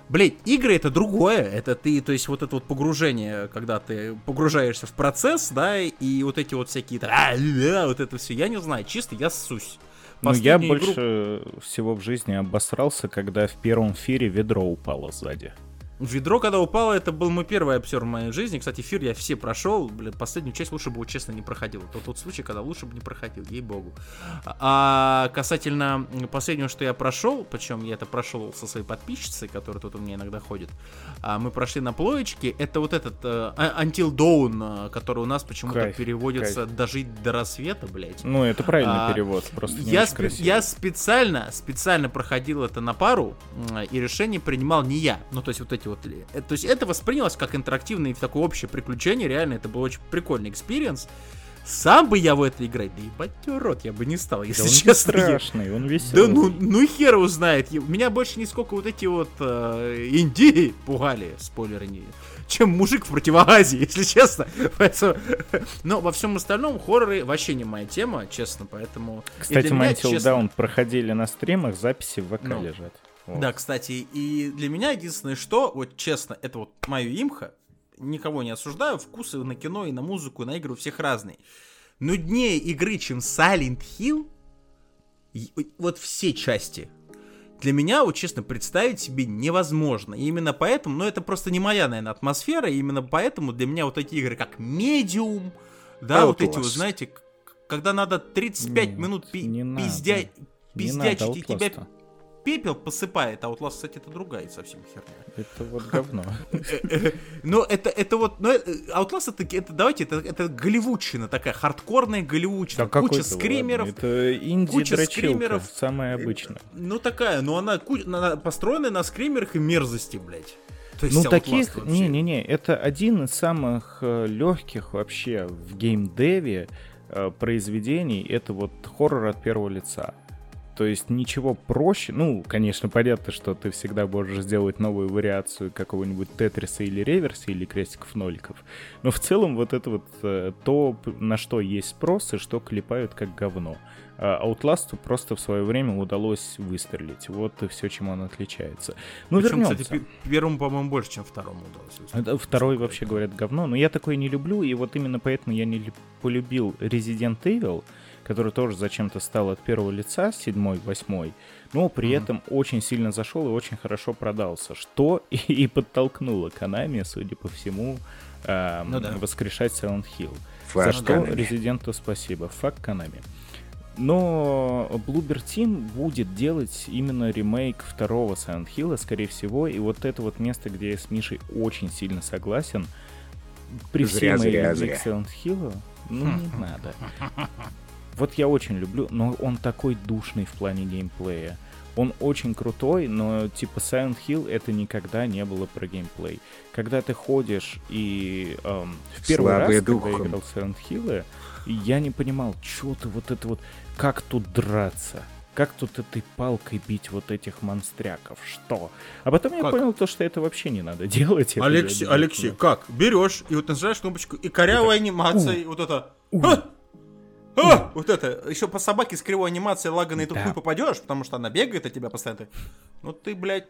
Блять, игры это другое, это ты, то есть вот это вот погружение, когда ты погружаешься в процесс, да, и вот эти вот всякие, «А, ля», вот это все, я не знаю, чисто я ссусь. Ну, я игру- больше всего в жизни обосрался, когда в первом фире ведро упало сзади. Ведро, когда упало, это был мой первый обсер в моей жизни. Кстати, эфир я все прошел. Блин, последнюю часть лучше бы, честно, не проходил. Это тот случай, когда лучше бы не проходил, ей-богу. А касательно последнего, что я прошел, причем я это прошел со своей подписчицей, которая тут у меня иногда ходит, а мы прошли на плоечке, это вот этот А- Until Dawn, э, который у нас почему-то Кайф, переводится «Дожить до рассвета», блядь. Ну, это правильный А, перевод, просто не Я, спе- я специально, специально проходил это на пару, и решение принимал не я. Ну, то есть вот эти вот... э, То есть это воспринялось как интерактивное такое общее приключение, реально, это был очень прикольный experience. Сам бы я в это играть, да ебать рот, я бы не стал, Да если он не честно. Я- страшный, он веселый. Да ну, ну хер его знает. Я- Меня больше нисколько вот эти вот э, индии пугали, спойлеры не, чем мужик в противогазе, если честно. Поэтому- Но во всем остальном хорроры вообще не моя тема, честно, поэтому... и Кстати, меня, Mantle честно, Down проходили на стримах, записи в ВК Ну. лежат. Вот. Да, кстати, и для меня единственное, что, вот честно, это вот мое имха, никого не осуждаю, вкусы на кино и на музыку, и на игры у всех разные. Но днее игры, чем Silent Hill, вот все части, для меня, вот честно, представить себе невозможно. И именно поэтому, ну это просто не моя, наверное, атмосфера, и именно поэтому для меня вот эти игры, как Medium, да, вот эти вот, знаете, когда надо 35 Нет, минут пи- не пиздя- пиздячить, и тебя. Пепел посыпает, а Outlast, кстати, это другая совсем херня. Это вот говно. Но это, это вот, ну, Outlast это, это, давайте, это, это голливудщина такая, хардкорная голливудщина, Да куча скримеров. ладно, Это инди-дрочилка, скримеров. самая обычная. Ну такая, но она ку- на- построена на скримерах и мерзости, блядь. То есть Ну таких, не-не-не, это один из самых легких вообще в геймдеве э, произведений, это вот хоррор от первого лица. То есть ничего проще, ну, конечно, понятно, что ты всегда можешь сделать новую вариацию какого-нибудь Тетриса или Реверса или крестиков-ноликов, но в целом вот это вот э, то, на что есть спрос и что клепают как говно. А Outlast'у просто в свое время удалось выстрелить. Вот и все, чем он отличается. Ну, Причем, вернемся. кстати, пе- первому, по-моему, больше, чем второму удалось. выстрелить. Второй вообще говорят говно, но я такое не люблю, и вот именно поэтому я не лю- полюбил Resident Evil, который тоже зачем-то стал от первого лица, седьмой, восьмой, но при Мгм. этом очень сильно зашел и очень хорошо продался, что и, и подтолкнуло Konami, судя по всему, эм, Ну да. воскрешать Silent Hill. Флэш За что Konami. Резиденту спасибо. Фак Konami. Но Bloober Team будет делать именно ремейк второго Silent Hill, скорее всего, и вот это вот место, где я с Мишей очень сильно согласен. При Зря, всей моей зря, любви зря. к Silent Hill, ну не надо. Вот я очень люблю, но он такой душный в плане геймплея. Он очень крутой, но типа Silent Hill это никогда не было про геймплей. Когда ты ходишь и эм, в первый Слабые раз, когда я духом. играл в Silent Hill, я не понимал, что ты вот это вот, как тут драться, как тут этой палкой бить вот этих монстряков, что? А потом я Как? понял то, что это вообще не надо делать. это Алексей, Алексей, обязательно. как? Берешь и вот нажимаешь кнопочку, и корявая анимация, и вот это... У. «А! А!» Вот это. Еще по собаке с кривой анимацией лаганой Да. хуй попадешь, потому что она бегает от тебя постоянно. Ну ты, блядь,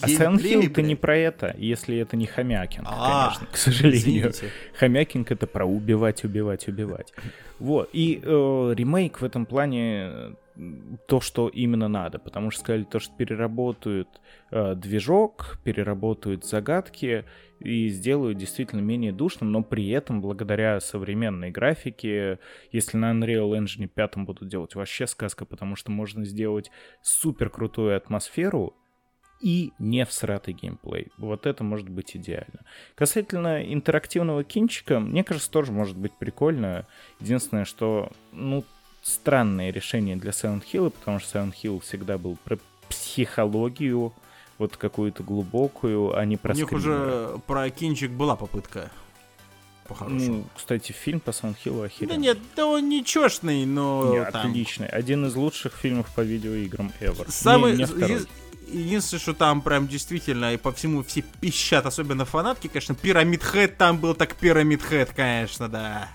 А Silent Hill это не про это, если это не Хомякинг, А, конечно, к сожалению. Хомякинг это про убивать, убивать, убивать. Вот. И э, ремейк в этом плане э, то, что именно надо. Потому что сказали то, что переработают э, движок, переработают загадки и сделают действительно менее душным, но при этом благодаря современной графике, если на Unreal Engine 5 будут делать, вообще сказка, потому что можно сделать супер крутую атмосферу и не всратый геймплей. Вот это может быть идеально. Касательно интерактивного кинчика, мне кажется, тоже может быть прикольно. Единственное, что, ну, странное решение для Silent Hill, потому что Silent Hill всегда был про психологию, вот какую-то глубокую, а не про У них скримеры. уже про кинчик была попытка. По-хорошему. Ну, кстати, фильм по Silent Hill да охеренный. нет, да он нечестный, но Не, там... отличный. Один из лучших фильмов по видеоиграм ever. Не- Самый... не второй. Единственное, что там прям действительно и по всему все пищат, особенно фанатки, конечно, Пирамид Хэт там был так Пирамид Хэт, конечно, да.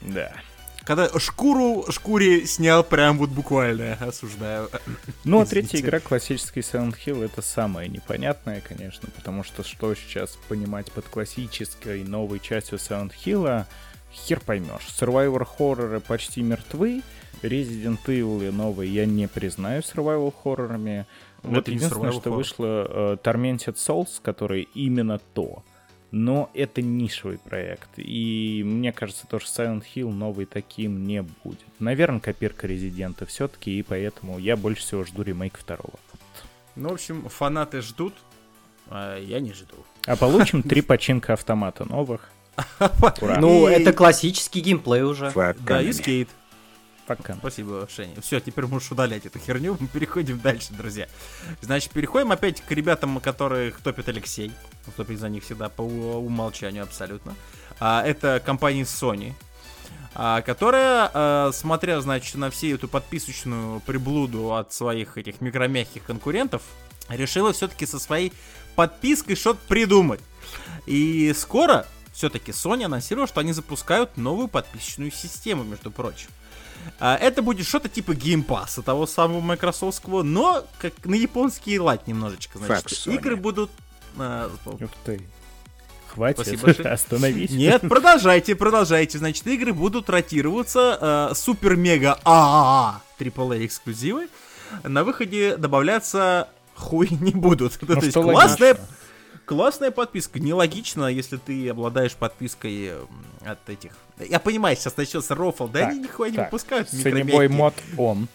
Да. Когда шкуру шкуре снял прям вот буквально, осуждаю. Ну, а третья игра, классический Silent Hill, это самое непонятное, конечно, потому что что сейчас понимать под классической новой частью Silent Hill, хер поймешь. Survivor хорроры почти мертвы, Resident Evil новые я не признаю survival хоррорами. Вот это единственное, что horror. вышло э, Tormented Souls, который именно то. Но это нишевый проект. И мне кажется, то, что Silent Hill новый таким не будет. Наверное, копирка Резидента все-таки, и поэтому я больше всего жду ремейк второго. Ну, в общем, фанаты ждут, а я не жду. А получим три починка автомата новых. Ура. Ну, это классический геймплей уже. Да, и скейт. Пока. Спасибо, Женя. Все, теперь можешь удалять эту херню. Мы переходим дальше, друзья. Значит, переходим опять к ребятам, которых топит Алексей. Он Топит за них всегда по умолчанию абсолютно. А, это компания Sony. а, которая, а, смотря, значит, на всю эту подписочную приблуду от своих этих микромягких конкурентов, решила все-таки со своей подпиской что-то придумать. И скоро все-таки Sony анонсировала, что они запускают новую подписочную систему, между прочим. А, Это будет что-то типа геймпасса того самого майкрософтского, но как на японский лайт немножечко. Значит, Факт, Sony. игры будут... а, Ух ты. Хватит, Спасибо большое. остановись. Нет, продолжайте, продолжайте. Значит, игры будут ротироваться. э, Супер-мега ААА AAA эксклюзивы. На выходе добавляться хуй не будут. Ну, То есть классная, логично. Классная подписка. Нелогично, если ты обладаешь подпиской от этих... Я понимаю, сейчас начнется рофл, да Так, они нихуя не выпускают Сонебой мод он.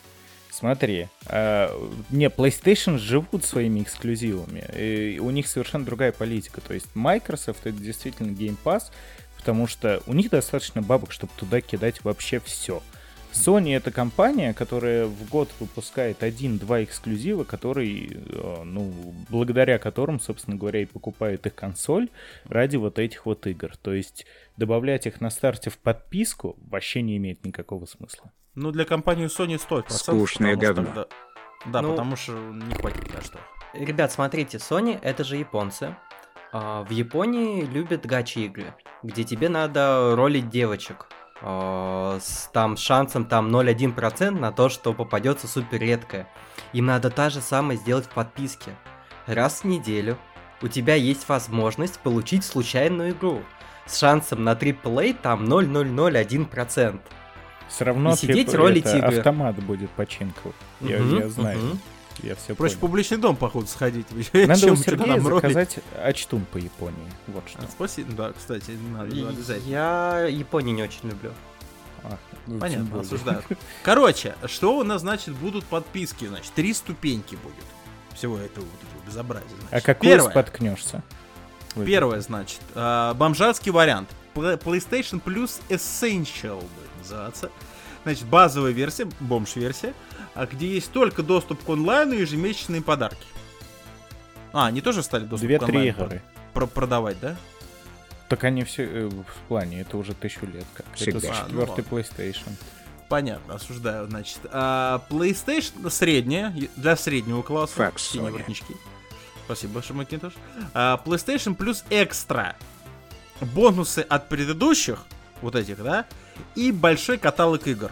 Смотри, э, не, PlayStation живут своими эксклюзивами. И у них совершенно другая политика. То есть Microsoft это действительно Game Pass, потому что у них достаточно бабок, чтобы туда кидать вообще все. Sony это компания, которая в год выпускает один-два эксклюзива, которые, э, ну, благодаря которым, собственно говоря, и покупают их консоль ради вот этих вот игр. То есть добавлять их на старте в подписку вообще не имеет никакого смысла. Ну, для компании Sony 100%. Скучное говно. Да, да, Ну- потому что не хватит на что. Ребят, смотрите, Sony это же японцы. А, В Японии любят гачи-игры, где тебе надо ролить девочек. А, С там шансом там 0,1% на то, что попадется супер редкое. Им надо та же самое сделать в подписке. Раз в неделю у тебя есть возможность получить случайную игру. С шансом на AAA там 0,001%. Все равно И сидеть это игры. автомат будет починку. Я, Мгм, я знаю. мгм. Я все Проще в понял. публичный дом, походу, сходить. Надо у Сергея заказать очтун по Японии. Вот что. А, Спасибо, да, кстати, надо И- обязательно. Я Японию не очень люблю. А, ну, Понятно, осуждаю. Короче, что у нас, значит, будут подписки? Значит, три ступеньки будет всего этого вот этого безобразия. А значит. какой Первое, споткнешься? Первое, значит, а, бомжатский вариант. PlayStation Plus Essential будет называться. Значит, базовая версия, бомж-версия, а, где есть только доступ к онлайну и ежемесячные подарки. А, они тоже стали доступ к Две-три онлайну игры. про- продавать, да? Так они все э, в плане, это уже тысячу лет как. Всегда. Это А, ну четвертый PlayStation. Понятно, осуждаю, значит. А, PlayStation средняя, для среднего класса. Факт, синие воротнички. Спасибо большое, Макинтош. А, PlayStation Plus Extra. Бонусы от предыдущих, вот этих, да, и большой каталог игр.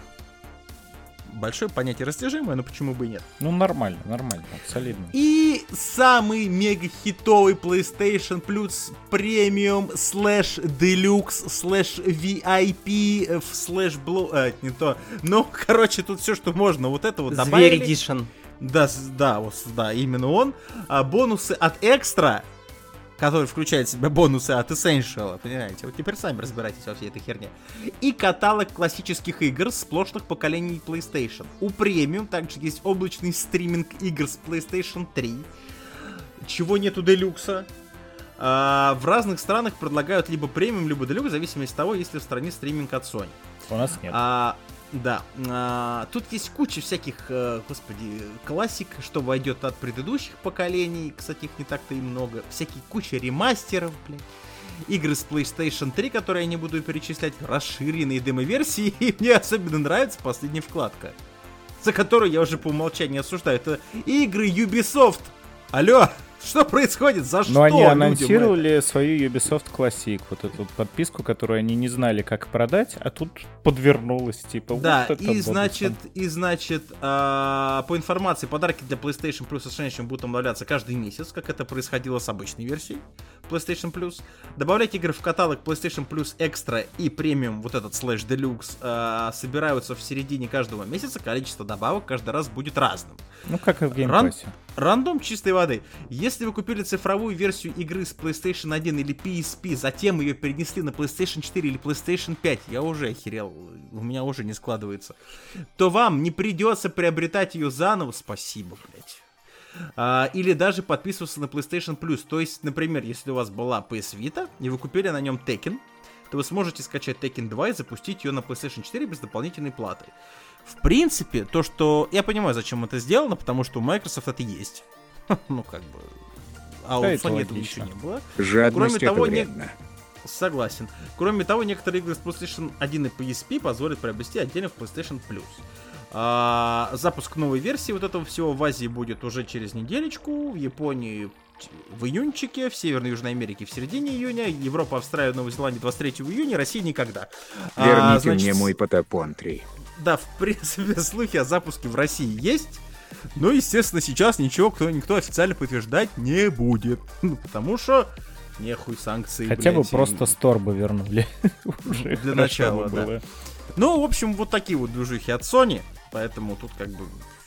Большое понятие растяжимое, но почему бы и нет. Ну, нормально, нормально, солидно. И самый мега хитовый PlayStation Plus Premium слэш Deluxe слэш VIP э, слэш блу... э, не то. Ну, короче, тут все, что можно. Вот это вот Зверь добавили. Edition. Да, с- да, вот, да, именно он. А, бонусы от экстра, который включает в себя бонусы от Essential, понимаете? Вот теперь сами разбирайтесь во всей этой херне. И каталог классических игр с сплошных поколений PlayStation. У премиум также есть облачный стриминг игр с PlayStation 3, чего нет у Делюкса. А, в разных странах предлагают либо премиум, либо делюкс, в зависимости от того, есть ли в стране стриминг от Sony. У нас нет. А, да, а, тут есть куча всяких, э, господи, классик, что войдет от предыдущих поколений, кстати, их не так-то и много, всякие куча ремастеров, блин, игры с PlayStation 3, которые я не буду перечислять, расширенные демо-версии, и мне особенно нравится последняя вкладка, за которую я уже по умолчанию осуждаю, это игры Ubisoft. Алло, что происходит? За что? Но они анонсировали свою Ubisoft Classic, вот эту подписку, которую они не знали, как продать, а тут подвернулась, типа, Да, вот и значит, и значит, а, по информации, подарки для PlayStation Plus Essential будут обновляться каждый месяц, как это происходило с обычной версией PlayStation Plus. Добавлять игры в каталог PlayStation Plus Extra и Premium, вот этот слэш Deluxe, а, собираются в середине каждого месяца. Количество добавок каждый раз будет разным. Ну, как и в Ран- Game Pass е. Рандом чистой воды. Если вы купили цифровую версию игры с PlayStation 1 или PSP, затем ее перенесли на PlayStation 4 или PlayStation 5, я уже охерел, у меня уже не складывается, то вам не придется приобретать ее заново, спасибо, блять. А, или даже подписываться на PlayStation Plus. То есть, например, если у вас была PS Vita, и вы купили на нем Tekken, то вы сможете скачать Tekken 2 и запустить ее на PlayStation 4 без дополнительной платы. В принципе, то, что... Я понимаю, зачем это сделано, потому что у Microsoft это есть. Ну, как бы... А у Sony этого ничего не было. Жадность Кроме того, не-. Согласен. Кроме того, некоторые игры с PlayStation 1 и PSP позволят приобрести отдельно в PlayStation Plus. А, запуск новой версии вот этого всего в Азии будет уже через неделечку, в Японии в июньчике, в Северной и Южной Америке в середине июня, Европа, Австралия, Новая Зеландия 23 июня, Россия никогда. А, Верните значит, мне мой Потапон 3. Да, в принципе, слухи о запуске в России есть. Но, естественно, сейчас ничего кто, никто официально подтверждать не будет. Ну, потому что нехуй санкции, Хотя бы блядь, и- просто Стор бы вернули. Уже Для начала, бы да. было. Ну, в общем, вот такие вот движухи от Sony. Поэтому тут как бы...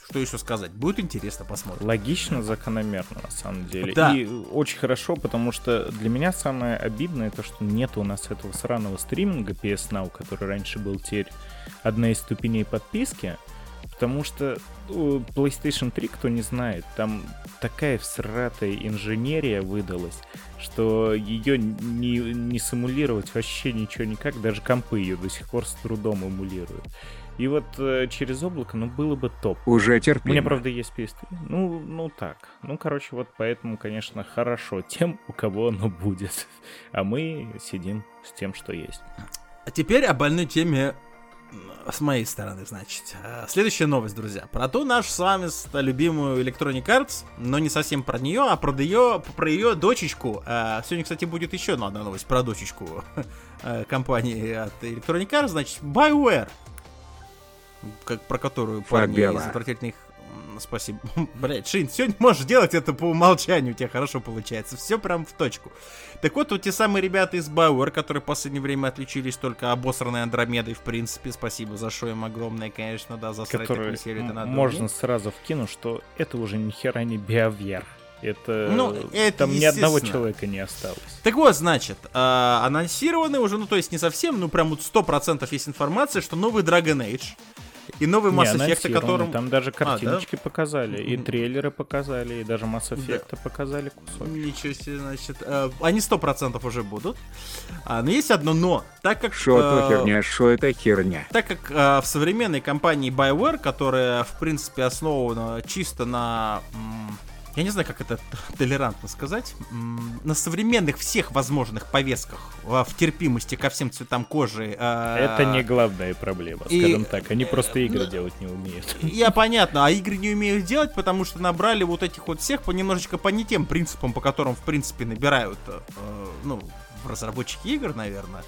Что еще сказать? Будет интересно, посмотрим. Логично, закономерно, на самом деле. Да. И очень хорошо, потому что для меня самое обидное то, что нет у нас этого сраного стриминга PS Now, который раньше был теперь одна из ступеней подписки. Потому что ну, PlayStation 3, кто не знает, там такая всратая инженерия выдалась, что ее не, не симулировать вообще ничего никак, даже компы ее до сих пор с трудом эмулируют. И вот э, через облако, ну, было бы топ. Уже У меня, терпимо. правда, есть PS3. Ну, ну так. Ну, короче, вот поэтому, конечно, хорошо тем, у кого оно будет. А мы сидим с тем, что есть. А теперь о больной теме с моей стороны, значит. А, Следующая новость, друзья. Про ту нашу с вами любимую Electronic Arts, но не совсем про нее, а про ее, про ее дочечку. А, Сегодня, кстати, будет еще одна новость про дочечку э, компании от Electronic Arts, значит, BioWare. Как, про которую парни Фабиола. из отвратительных... Спасибо. Блять, Шин, сегодня можешь делать это по умолчанию, у тебя хорошо получается. Все прям в точку. Так вот, вот те самые ребята из BioWare, которые в последнее время отличились только обосранной Андромедой, в принципе. Спасибо за шо им огромное, конечно, да, за Который серию м- можно сразу вкинуть, что это уже ни хера не BioWare. Это... Ну, это Там ни одного человека не осталось. Так вот, значит, э, анонсированы уже, ну то есть не совсем, ну прям вот 100% есть информация, что новый Dragon Age и новый Mass Effect, о котором... Там даже А, да? картиночки показали, и трейлеры показали, и даже Mass Effect показали кусок. Ничего себе, значит, э, они сто процентов уже будут. А, но есть одно но. Так как... Шо это э, херня, шо это херня. Так как э, в современной компании BioWare, которая, в принципе, основана чисто на... м, я не знаю, как это толерантно сказать. на современных всех возможных повестках э, в терпимости ко всем цветам кожи. э, Это не главная проблема, и- скажем так. Они просто игры ну, делать не умеют. Я понятно, а игры не умеют делать, потому что набрали вот этих вот всех по немножечко по не тем принципам, по которым, в принципе, набирают, э, ну, разработчики игр, наверное.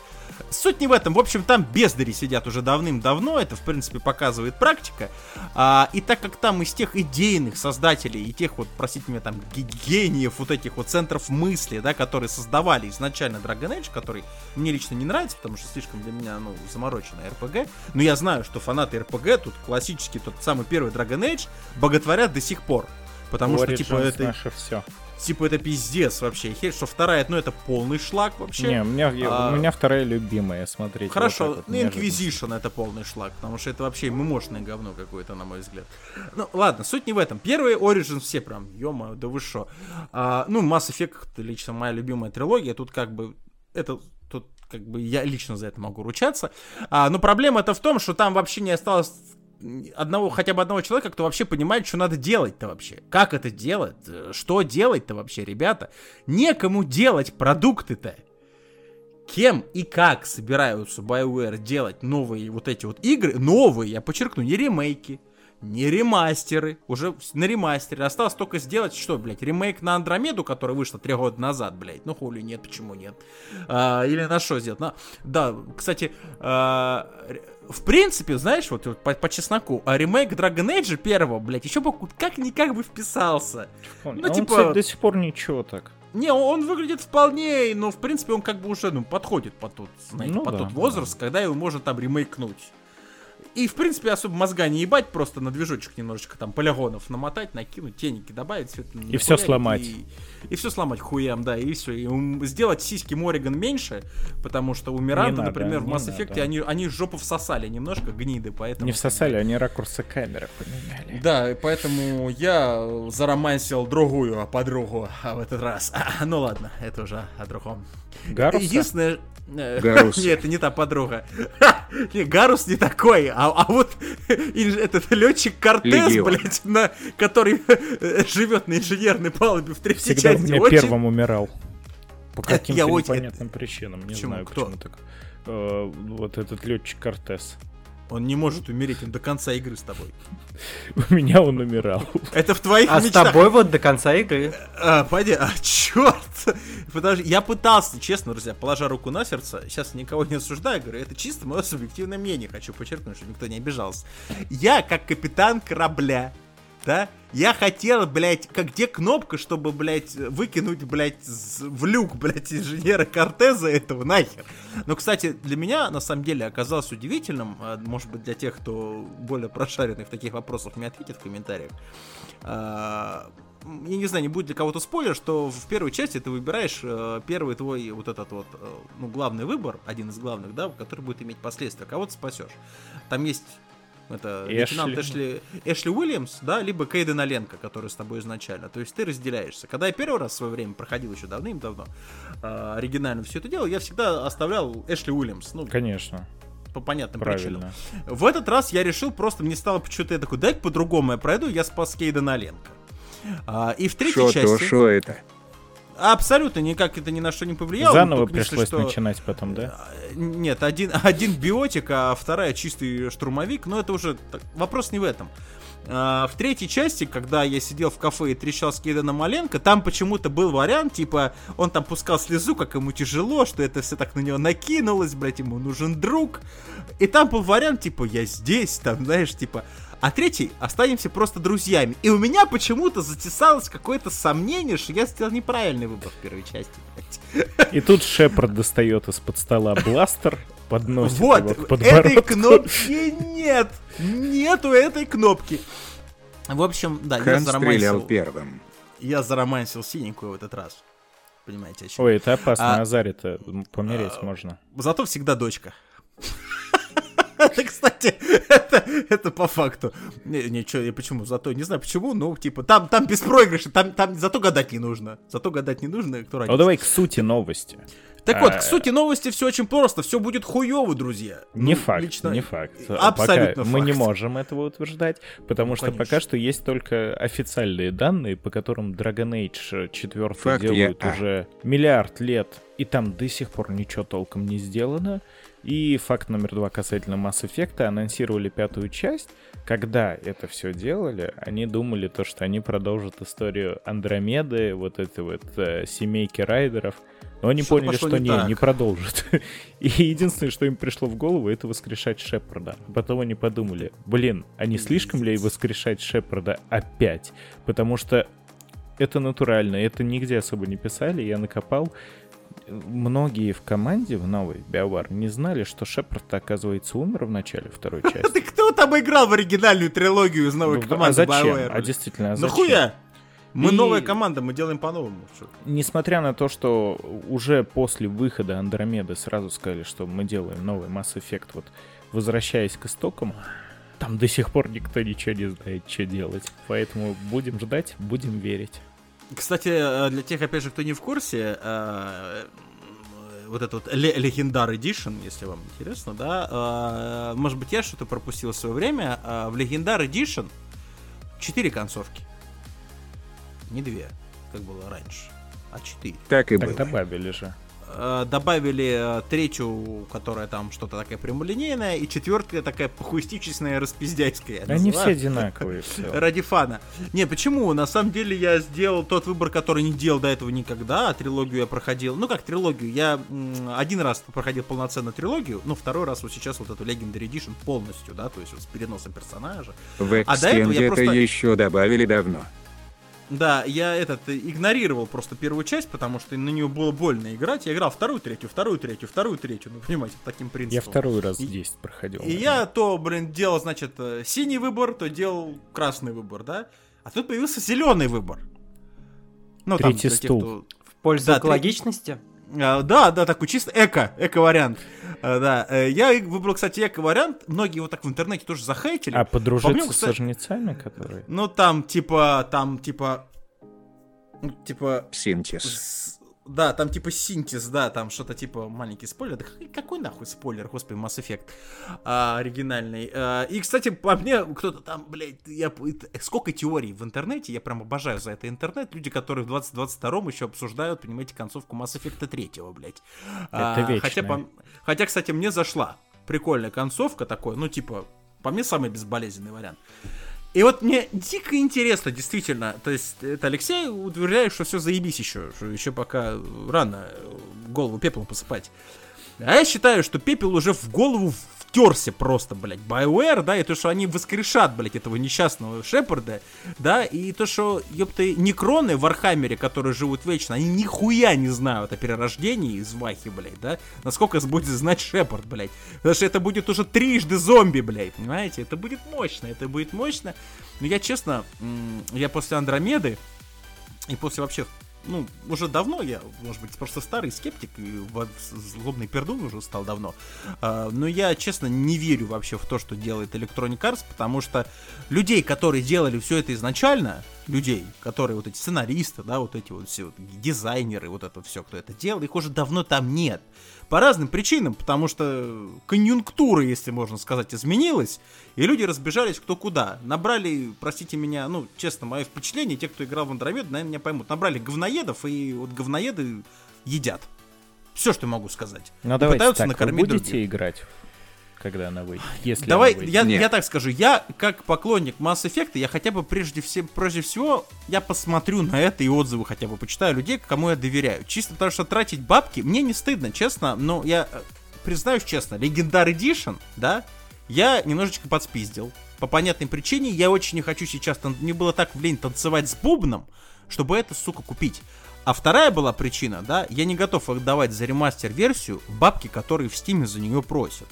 Суть не в этом. В общем, там бездари сидят уже давным-давно. Это, в принципе, показывает практика. А, и так как там из тех идейных создателей и тех вот, простите меня, там, ге- гениев вот этих вот центров мысли, да, которые создавали изначально Dragon Age, который мне лично не нравится, потому что слишком для меня, ну, замороченная RPG. Но я знаю, что фанаты RPG, тут классический, тот самый первый Dragon Age, боготворят до сих пор. Потому что, типа, это, наше все. Типа, это пиздец вообще. Херь, что вторая, ну, это полный шлак вообще. Не, у меня, А, у меня вторая любимая, смотрите. Хорошо, вот ну. Inquisition это полный шлак, потому что это вообще мымошное говно какое-то, на мой взгляд. Ну, ладно, суть не в этом. Первые Origins все прям, ё да вы шо. А, ну, Mass Effect, лично моя любимая трилогия, тут как бы, это, тут как бы я лично за это могу ручаться. А, но проблема это в том, что там вообще не осталось одного, хотя бы одного человека, кто вообще понимает, что надо делать-то вообще. Как это делать? Э, Что делать-то вообще, ребята? Некому делать продукты-то кем и как собираются BioWare делать новые вот эти вот игры, новые, я подчеркну, не ремейки, не ремастеры, уже на ремастере. Осталось только сделать, что, блядь, ремейк на Андромеду, который вышла три года назад, блядь. Ну, хули нет, почему нет? А, или на что сделать? На- Да, кстати, а, в принципе, знаешь, вот, вот по, по чесноку, а ремейк Dragon Age первого, блядь, еще бы как-никак бы вписался. Он, ну, а он, типа- кстати, до сих пор ничего так. Не, он он выглядит вполне, но в принципе он как бы уже ну, подходит под тот, знаете, Ну под да, тот возраст, когда его можно там ремейкнуть. И в принципе особо мозга не ебать, просто на движочек немножечко там полигонов намотать, накинуть, теники добавить, все это И нахуярить, сломать. И, и все сломать хуям, да, и все. И сделать сиськи Мориган меньше, потому что у Миранды, надо, например, в Mass Effect надо. они, они жопу всосали немножко, гниды, поэтому... Не всосали, они ракурсы камеры поменяли. да, и поэтому я заромансил другую подругу а в этот раз. ну ладно, это уже о другом. Гаруса? Единственное... э, Гарус. Нет, это не та подруга. Не, Гарус не такой, а, а вот этот летчик Кортес, блядь, на, который живет на инженерной палубе в третьей Всегда у части. меня очень- первым умирал. По Я каким-то очень- непонятным причинам. Не Почему? знаю, Кто? почему так. Э, Вот этот летчик Кортес. Он не может умереть, он до конца игры с тобой. У меня он умирал. Это в твоих А с мечтах. тобой вот до конца игры. А, пойди, а, черт! Подожди, я пытался, честно, друзья, положа руку на сердце, сейчас никого не осуждаю, говорю, это чисто мое субъективное мнение, хочу подчеркнуть, чтобы никто не обижался. Я, как капитан корабля, да, я хотел, блядь, как где кнопка, чтобы, блядь, выкинуть, блядь, в люк, блядь, инженера Кортеза этого нахер. Но, кстати, для меня, на самом деле, оказалось удивительным, а, может быть, для тех, кто более прошаренный в таких вопросах, мне ответит в комментариях, а, я не знаю, не будет для кого-то спойлер, что в первой части ты выбираешь э, первый твой вот этот вот, ну, главный выбор, один из главных, да, который будет иметь последствия. Кого ты спасешь. Там есть это Эшли. лейтенант Эшли, Эшли Уильямс, да, либо Кейден Оленко, который с тобой изначально. То есть ты разделяешься. Когда я первый раз в свое время проходил еще давным-давно э, оригинально все это делал, я всегда оставлял Эшли Уильямс, ну, Конечно, по понятным причинам. правильно. В этот раз я решил просто, мне стало почему-то я такой, дай по-другому я пройду, я спас Кейдена Оленко. А, и в третьей Шо то, части шо это? Абсолютно никак это ни на что не повлияло. Заново только единственное, пришлось что- начинать потом, да? А, Нет, один, один биотик, а вторая чистый штурмовик, но это уже так, вопрос не в этом. А, в третьей части, когда я сидел в кафе и трещал с Кейденом Маленко, там почему-то был вариант, типа, он там пускал слезу, как ему тяжело, что это все так на него накинулось, блядь, ему нужен друг. И там был вариант, типа, я здесь, там, знаешь, типа... А третий, останемся просто друзьями. И у меня почему-то затесалось какое-то сомнение, что я сделал неправильный выбор в первой части, блядь. И тут Шепард достает из-под стола бластер, подносит Вот, его к этой подбородку. кнопки нет! Нету этой кнопки. В общем, да, я Хан стрелял заромансил, первым. я заромансил синенькую в этот раз. Понимаете, о чем? Ой, это опасно, А- Азаре-то помереть можно. Зато всегда дочка. Это, кстати, это, это по факту. Не, чё, я почему? Зато, не знаю почему, ну, типа, там, там беспроигрышно, там, там зато гадать не нужно. Зато гадать не нужно, кто Ну родится. давай к сути новости. Так вот, к сути новости все очень просто, все будет хуёво, друзья. Не Ну, факт, лично- не факт. Абсолютно Пока мы не факт. можем этого утверждать, потому что Конечно. пока что есть только официальные данные, по которым Dragon Age 4 Факт делают я- а. уже миллиард лет, и там до сих пор ничего толком не сделано. И факт номер два касательно Mass Effect. Анонсировали пятую часть. Когда это все делали, они думали то, что они продолжат историю Андромеды, вот этой вот э, семейки райдеров. Но они Что-то поняли, что не не, не продолжат. И единственное, что им пришло в голову, это воскрешать Шепарда. Потом они подумали, блин, а не слишком ли воскрешать Шепарда опять? Потому что это натурально, это нигде особо не писали, я накопал. Многие в команде в новой BioWare не знали, что Шепард, оказывается, умер в начале второй части. Ты кто там играл в оригинальную трилогию из новой Ну, команды а зачем? А действительно, а зачем? Нахуя? Мы И- новая команда, мы делаем по-новому. Несмотря на то, что уже после выхода Андромеды сразу сказали, что мы делаем новый Mass Effect, вот возвращаясь к истокам, там до сих пор никто ничего не знает, что делать. Поэтому будем ждать, будем верить. Кстати, э, для тех, опять же, кто не в курсе, э, вот этот вот Ле- Legendar Edition, если вам интересно, да, э, может быть, я что-то пропустил в свое время, э, в Legendar Edition 4 концовки. Не две, как было раньше, а 4. Так и Так было. добавили же. Э, добавили э, третью, которая там что-то такая прямолинейная, и четвертая такая похуистическая, распиздяйская. Они все называю. одинаковые. всё. Ради фана. Не, почему? На самом деле я сделал тот выбор, который не делал до этого никогда, а трилогию я проходил. Ну как трилогию? Я один раз проходил полноценно трилогию, но второй раз вот сейчас вот эту Legendary Edition полностью, да, то есть вот с переносом персонажа. В А до этого экстенде я это просто- еще добавили давно. Да, я этот э, игнорировал просто первую часть, потому что на нее было больно играть. Я играл вторую, третью, вторую, третью, вторую, третью. Ну, понимаете, таким принципом. Я второй раз И- 10 проходил. И я то, блин, делал, значит, э, синий выбор, то делал красный выбор, да? А тут появился зеленый выбор. Ну, там, Третий тех, стул. кто- В пользу Да, экологичности? А, да, да, такой чисто эко, эко-вариант. А, да, э, я выбрал, кстати, эко-вариант. Многие вот так в интернете тоже захейтили. А подружиться По-моему, с кстати- жнецами, которые... Ну, там, типа, там, типа... ну, Типа, Синтез. Да, там типа синтез, да, там что-то типа маленький спойлер. Да какой- нахуй спойлер, господи, Mass Effect а, оригинальный. А, и, кстати, по мне кто-то там, блядь, я, сколько теорий в интернете, я прям обожаю за это интернет. Люди, которые в 2022 еще обсуждают, понимаете, концовку Mass Effect 3, блядь. А, Это вечное. Хотя, по- хотя, кстати, мне зашла прикольная концовка такой, ну, типа, по мне самый безболезненный вариант. И вот мне дико интересно, действительно, то есть это Алексей утверждает, что все заебись еще, что еще пока рано э, голову пеплом посыпать. А я считаю, что пепел уже в голову втерся просто, блядь, BioWare, да, и то, что они воскрешат, блядь, этого несчастного Шепарда, да, и то, что, ёпты, некроны в Архамере, которые живут вечно, они нихуя не знают о перерождении из Вахи, блядь, да, насколько будет знать Шепард, блядь, потому что это будет уже трижды зомби, блядь, понимаете, это будет мощно, это будет мощно, но я, честно, я после Андромеды и после вообще ну, уже давно я, может быть, просто старый скептик и злобный пердун уже стал давно. А, но я, честно, не верю вообще в то, что делает Electronic Arts, потому что людей, которые делали все это изначально, людей, которые вот эти сценаристы, да, вот эти вот все дизайнеры, вот это все, кто это делал, их уже давно там нет. По разным причинам, потому что конъюнктура, если можно сказать, изменилась, и люди разбежались кто куда. Набрали, простите меня, ну, честно, мое впечатление, те, кто играл в Андромеду, наверное, меня поймут. Набрали говноедов, и вот говноеды едят. Все, что могу сказать. Ну давайте пытаются так, вы накормить будете других. играть, когда она выйдет? Если Давай, она выйдет. я, Нет. я так скажу, я как поклонник Mass Effect, я хотя бы прежде, все, прежде всего, я посмотрю на это и отзывы хотя бы почитаю людей, кому я доверяю. Чисто потому что тратить бабки, мне не стыдно, честно, но я э, признаюсь честно, Legendary Edition, да, я немножечко подспиздил. По понятной причине, я очень не хочу сейчас, мне было так лень танцевать с бубном, чтобы это, сука, купить. А вторая была причина, да, я не готов отдавать за ремастер-версию бабки, которые в стиме за нее просят.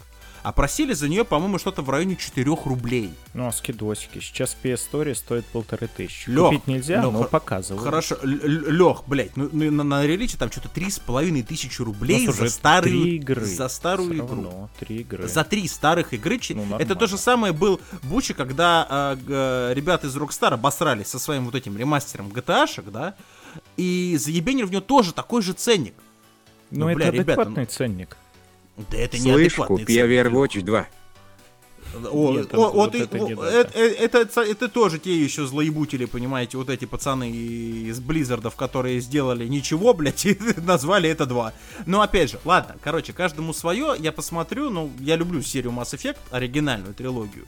А просили за нее, по-моему, что-то в районе 4 рублей. Ну, а скидосики. Сейчас PS Story стоит полторы тысячи. Лёх, Купить нельзя, Лёх, но показывают. Хорошо, Лех, блядь, ну, ну, на, на реличе там что-то три с половиной тысячи рублей Ну, за три игры. за старую Всё игру. равно, три игры. За три старых игры. Ну, это то же самое был Буча, когда э, г- ребята из Rockstar обосрались со своим вот этим ремастером GTA-шек, да, и заебенили в него тоже такой же ценник. Ну, Ну, это бля, ребята, адекватный ценник. Да это Слышь, неадекватный купи. Overwatch 2. О, Нет, о, вот это о, это, это, это, это тоже те еще злоебутели, понимаете, вот эти пацаны из Blizzard ов, которые сделали ничего, блядь, и назвали это два. Но опять же, ладно, короче, каждому свое, я посмотрю, ну, я люблю серию Mass Effect, оригинальную трилогию.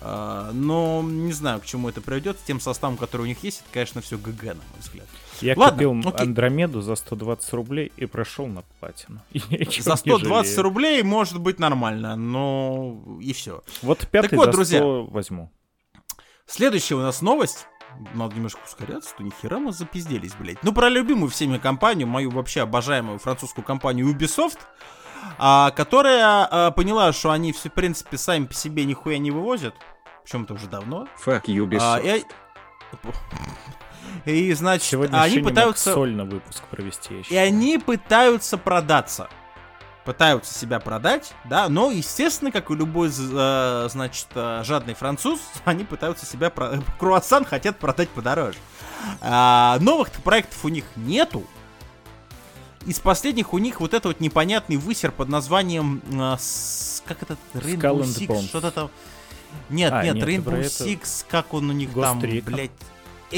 А, но не знаю, к чему это приведет. С тем составом, который у них есть, это, конечно, все ГГ, на мой взгляд. Я Ладно, купил окей. Андромеду за 120 рублей и прошел на платину. За не 120 жалею. рублей может быть нормально, но и все. Вот пятый вот, за 100 друзья. возьму. Следующая у нас новость. Надо немножко ускоряться, то нихера мы запизделись, блядь. Ну, про любимую всеми компанию, мою вообще обожаемую французскую компанию Ubisoft, а, которая а, поняла, что они все, в принципе, сами по себе нихуя не вывозят. Причем это уже давно. Fuck Ubisoft. А, и, и, значит, Сегодня они пытаются... сольно выпуск провести. И они пытаются продаться. Пытаются себя продать, да, но, естественно, как и любой, э, значит, э, жадный француз, они пытаются себя... про- Круассан хотят продать подороже. А, новых проектов у них нету. Из последних у них вот это вот непонятный высер под названием... э, с- как это? Rainbow Six, что-то там... Нет, А, нет, нет, Rainbow про это- Six, как он у них Ghost там, Recon. блядь...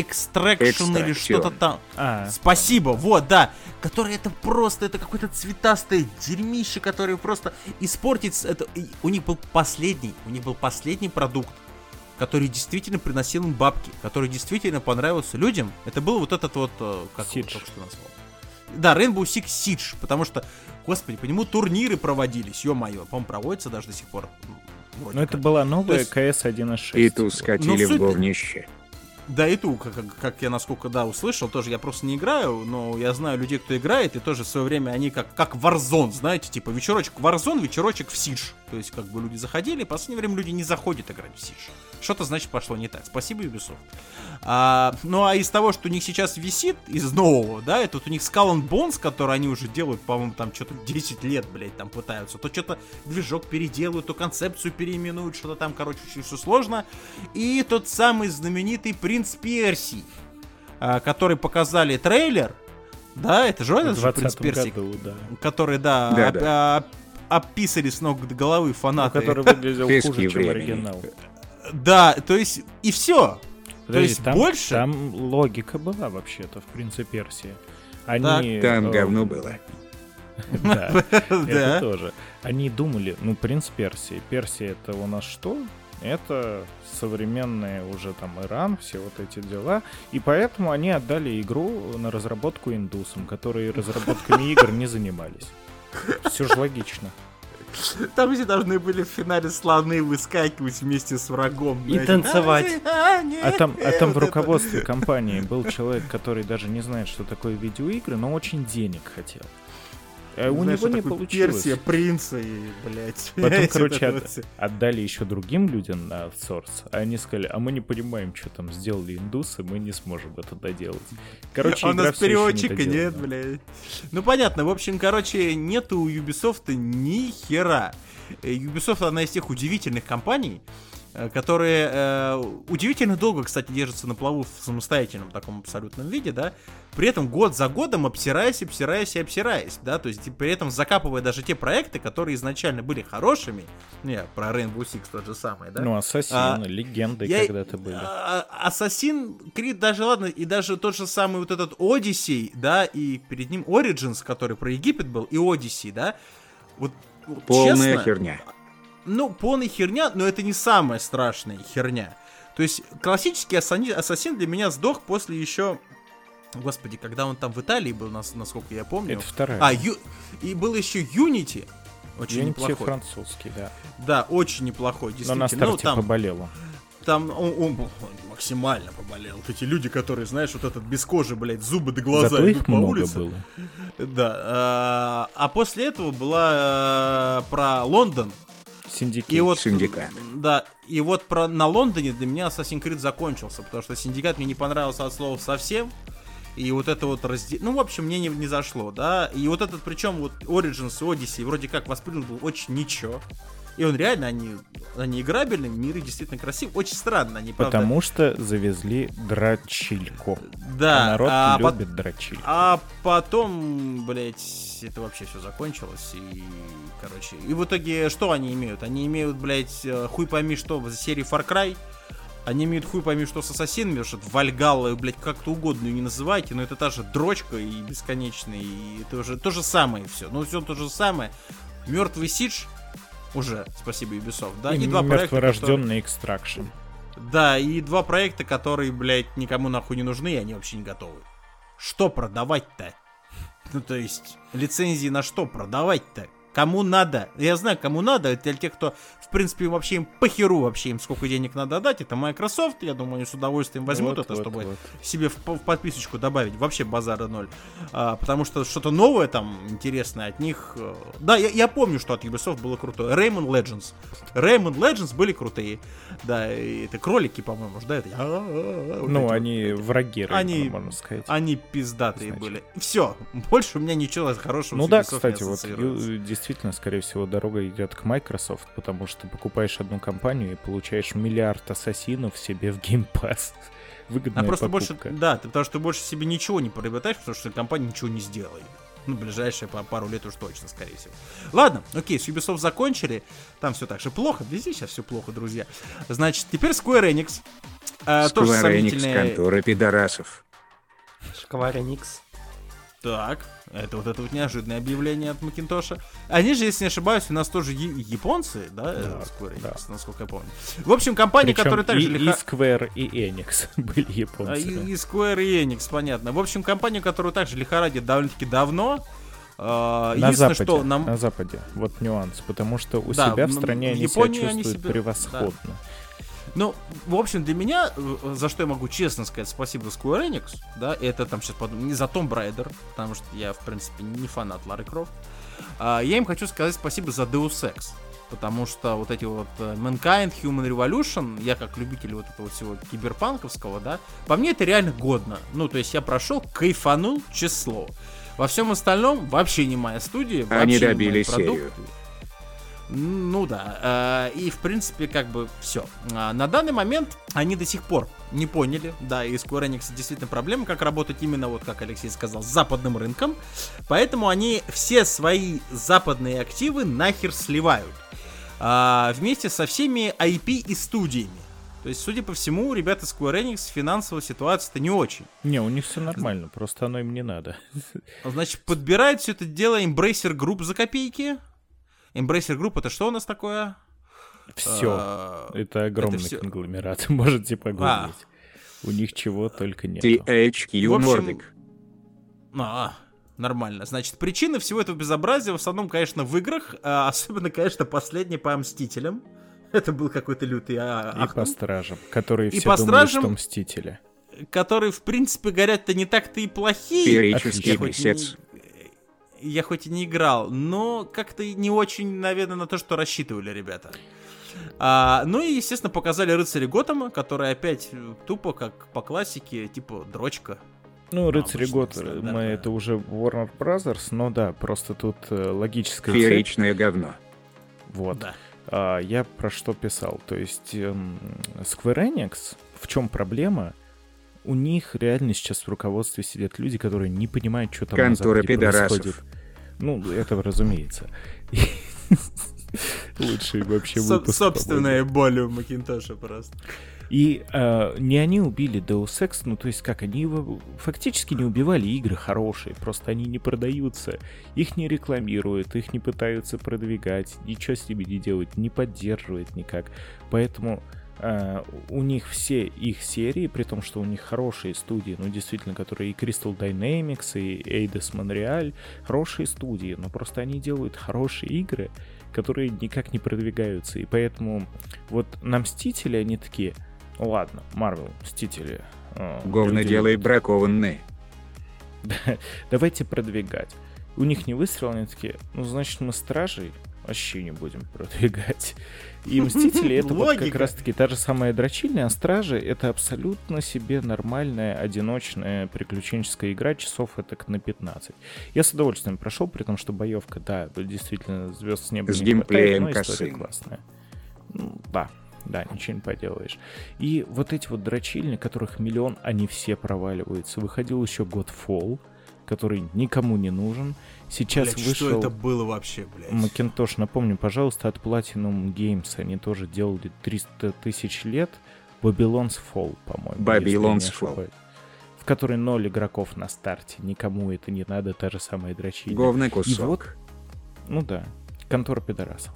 Extraction или Extraction. что-то там. А, Спасибо, вот, да. Который это просто, это какое-то цветастое дерьмище, которое просто испортит... Это, у них был последний, у них был последний продукт, который действительно приносил им бабки, который действительно понравился людям. Это был вот этот вот, э, как Siege. только что назвал. Да, Rainbow Six Siege, потому что, господи, по нему турниры проводились, ё-моё, по-моему, проводятся даже до сих пор. вроде ну это была новая есть- КС 1.6. И ту Ну, скатили в суть- говнище. Да, и ту, как, как- я насколько, да, услышал, тоже я просто не играю, но я знаю людей, кто играет, и тоже в свое время они как, как Warzone, знаете, типа вечерочек Warzone, вечерочек в Siege. То есть, как бы люди заходили, в последнее время люди не заходят играть в Siege. Что-то, значит, пошло не так. Спасибо, Ubisoft. А, ну, а из того, что у них сейчас висит, из нового, да, это вот у них Skull and Bones, который они уже делают, по-моему, там что-то 10 лет, блядь, там пытаются. То что-то движок переделают, то концепцию переименуют, что-то там, короче, очень все сложно. И тот самый знаменитый Принц Персий, а, который показали трейлер, да, это же этот же Принц 2020 Персий, году, да. который, да, Да, оп- да. оп- описали с ног до головы Ну, фанаты. который выглядел хуже, чем оригинал. Да, то есть, и все. Подожди, есть там, больше? Там логика была вообще-то в «Принце Персии». Они... Там э, говно было. Да, это тоже. Они думали, ну, «Принц Персии». Персия — это у нас что? Это современный уже там Иран, все вот эти дела. И поэтому они отдали игру на разработку индусам, которые разработками игр не занимались. Все же логично. Там все должны были в финале слоны выскакивать вместе с врагом. И знаете. танцевать. А, нет, А там, а там в вот это. руководстве компании был человек, который даже не знает, что такое видеоигры, но очень денег хотел. А у Знаешь, него не получилось. Персия, принца и, блядь. Потом, короче, от- отдали еще другим людям на аутсорс, а они сказали, а мы не понимаем, что там сделали индусы, мы не сможем это доделать. Короче, А у нас переводчика нет, недоделана. блядь. Ну понятно, в общем, короче, нету у Ubisoft ни хера. Э, Ubisoft одна из тех удивительных компаний, э, которые э, удивительно долго, кстати, держатся на плаву в самостоятельном таком абсолютном виде, да, при этом год за годом обсираясь, обсираясь и обсираясь, да, то есть при этом закапывая даже те проекты, которые изначально были хорошими, ну, я про Rainbow Six тот же самый, да, Ну, Ассасины, А, легенды я- когда-то были. а- Ассасин Крид даже, ладно, и даже тот же самый вот этот Одиссей, да, и перед ним Origins, который про Египет был, и Одиссей, да, вот, вот Полная честно, херня. Ну, полная херня, но это не самая страшная херня. То есть классический ассани- ассасин для меня сдох после еще... Господи, когда он там в Италии был, нас- насколько я помню. Это вторая. А, Ю- и был еще Unity. Очень Unity неплохой. французский, да. Да, очень неплохой, Но действительно. на старте ну, там, поболел он. там он, он был максимально поболел. Вот эти люди, которые, знаешь, вот этот без кожи, блядь, зубы до глаза Зато идут их по много улице. было. Да. а, а после этого была э, про Лондон. Синдикат. И вот, Синдикат. Да, и вот про, на Лондоне для меня Assassin's Creed закончился, потому что Синдикат мне не понравился от слова совсем. И вот это вот разде... Ну, в общем, мне не, не зашло, да. И вот этот, причем, вот Origins и Odyssey вроде как воспринят был очень ничего. И он реально, они, они играбельные, миры действительно красивые. Очень странно, они, правда... Потому что завезли дрочильку. Да, А народ а, по- любит дрочильку. А потом, блядь, это вообще все закончилось. И, короче, и в итоге что они имеют? Они имеют, блядь, э, хуй пойми что в серии Far Cry. Они имеют хуй пойми что с Ассасинами, что Вальгалла, блядь, как-то угодно не называйте, но это та же дрочка и бесконечный, и это уже то же самое все. Ну, все то же самое. Мертвый Сидж уже, спасибо Ubisoft, да, и, два проекта, которые- мертворожденный экстракшн. да, и два проекта, которые, блядь, никому нахуй не нужны, и они вообще не готовы. Что продавать-то? Ну, то есть, лицензии на что продавать-то? Кому надо? Я знаю, кому надо. Это для тех, кто, в принципе, вообще им похеру вообще им сколько денег надо дать. Это Microsoft. Я думаю, они с удовольствием возьмут Вот, это, вот, чтобы вот. себе в, в подписочку добавить. Вообще базара ноль. А, потому что что-то новое там интересное от них. э, Да, я, я помню, что от Ubisoft было крутое. Rayman Legends. Rayman Legends были крутые. Да, это кролики, по-моему, да? Это... Вот Ну, эти вот. они враги Они- можно сказать. Они пиздатые Значит. были. Все. Больше у меня ничего хорошего Ну с да, кстати, вот ассоциируется. Действительно, скорее всего, дорога идет к Microsoft, потому что покупаешь одну компанию и получаешь миллиард ассасинов себе в Game Pass. Выгодная А просто покупка. больше, да, ты, потому что ты больше себе ничего не приобретаешь, потому что компания ничего не сделает. Ну, ближайшие по пару лет уж точно, скорее всего. Ладно, окей, с Ubisoft закончили. Там все так же плохо. Везде сейчас все плохо, друзья. Значит, теперь Square Enix. Э, тоже Square Enix сомнительные- контора пидорасов. Шкваря Никс. Так, это вот это вот неожиданное объявление от Макинтоша. Они же, если не ошибаюсь, у нас тоже японцы, да, э, Да, Square Enix, да. насколько я помню. В общем, компания, Причем которая также и, и лиха... Square, и Enix были А, японцами. И, и Square и Enix, понятно. В общем, компания, которую также лихорадит довольно-таки давно. э, На Западе, что нам... на Западе. Вот нюанс. Потому что у Да, себя в стране они себя они чувствуют себя- превосходно. Ну, в общем, для меня, э, за что я могу честно сказать спасибо Square Enix, да, это там сейчас подумаю, не за Tomb Raider, потому что я, в принципе, не фанат Лары Крофт. А, я им хочу сказать спасибо за Deus Ex, потому что вот эти вот э, Mankind, Human Revolution, я как любитель вот этого всего киберпанковского, да, по мне это реально годно. Ну, то есть я прошел, кайфанул число. Во всем остальном вообще не моя студия. вообще Они не мои добили продукты. серию. Ну да, э, и в принципе как бы все. На данный момент они до сих пор не поняли, да, и Square Enix действительно проблема, как работать именно, вот как Алексей сказал, с западным рынком, поэтому они все свои западные активы нахер сливают, а, вместе со всеми IP и студиями. То есть, судя по всему, у ребят из Square Enix финансовая ситуация-то не очень. Не, у них все нормально, просто оно им не надо. Значит, подбирает все это дело Embracer Group за копейки. Embracer Group это что у нас такое? Все. А, Это огромный всё. конгломерат, можете погуглить. А. У них чего только нет. THQ Nordic. А, нормально. Значит, причина всего этого безобразия в основном, конечно, в играх, а особенно, конечно, последний по Мстителям. Это был какой-то лютый а, И по стражам, которые И все по думали, стражам- что мстители. которые, в принципе, горят-то не так-то и плохие. Феерический месяц. Я хоть и не играл, но как-то не очень, наверное, на то, что рассчитывали ребята. А, ну и, естественно, показали рыцаря Готэма, который опять э, тупо, как по классике, типа дрочка. Ну, рыцари стандартно. мы это уже Warner Brothers, но да, просто тут э, логическая цепь. Фееричное говно. Вот. Да. А, я про что писал. То есть эм, Square Enix, в чем проблема? У них реально сейчас в руководстве сидят люди, которые не понимают, что там Контора на пидорасов. происходит. Ну, это разумеется. Лучший вообще выпуск. собственная боль у Макинтоша просто. И э, не они убили Deus Ex, ну то есть как, они его фактически не убивали игры хорошие, просто они не продаются, их не рекламируют, их не пытаются продвигать, ничего с ними не делают, не поддерживают никак. Поэтому у них все их серии, при том, что у них хорошие студии, ну действительно, которые и Crystal Dynamics, и Eidos Montreal, хорошие студии, но просто они делают хорошие игры, которые никак не продвигаются. И поэтому вот на Мстители они такие, «Ну ладно, Марвел, Мстители. э, Говно люди делает бракованные. давайте продвигать. У них не выстрел, они такие, ну, значит, мы стражей, вообще не будем продвигать. И Мстители это вот как Логика. раз таки та же самая дрочильня, а Стражи это абсолютно себе нормальная, одиночная приключенческая игра, часов это на 15. Я с удовольствием прошел, при том, что боевка, да, действительно звезд с неба С не хватает, геймплеем но история классная. Ну, да, да, ничего не поделаешь. И вот эти вот дрочильни, которых миллион, они все проваливаются. Выходил еще Godfall, который никому не нужен. Сейчас Блядь, вышел... что это было вообще, блядь? Макинтош, напомню, пожалуйста, от Platinum Games. Они тоже делали 300 тысяч лет. Babylon's Fall, по-моему. Babylon's Fall. В которой ноль игроков на старте. Никому это не надо, та же самая дрочильня. Говный И вот, кусок. ну да, контора пидорасов.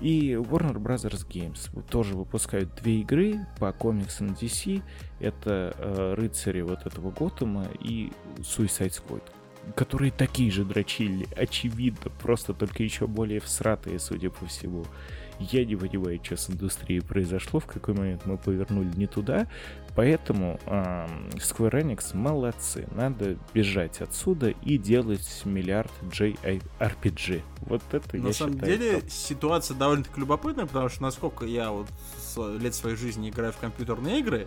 И Warner Brothers Games тоже выпускают две игры по комиксам DC. Это э, рыцари вот этого Готэма и Suicide Squad. Которые такие же дрочили, очевидно, просто только еще более всратые, судя по всему. Я не понимаю, что с индустрией произошло, в какой момент мы повернули не туда. Поэтому ам, Square Enix молодцы. Надо бежать отсюда и делать миллиард JRPG. Вот это На я самом считаю, деле топ. ситуация довольно-таки любопытная, потому что насколько я вот с лет своей жизни играю в компьютерные игры,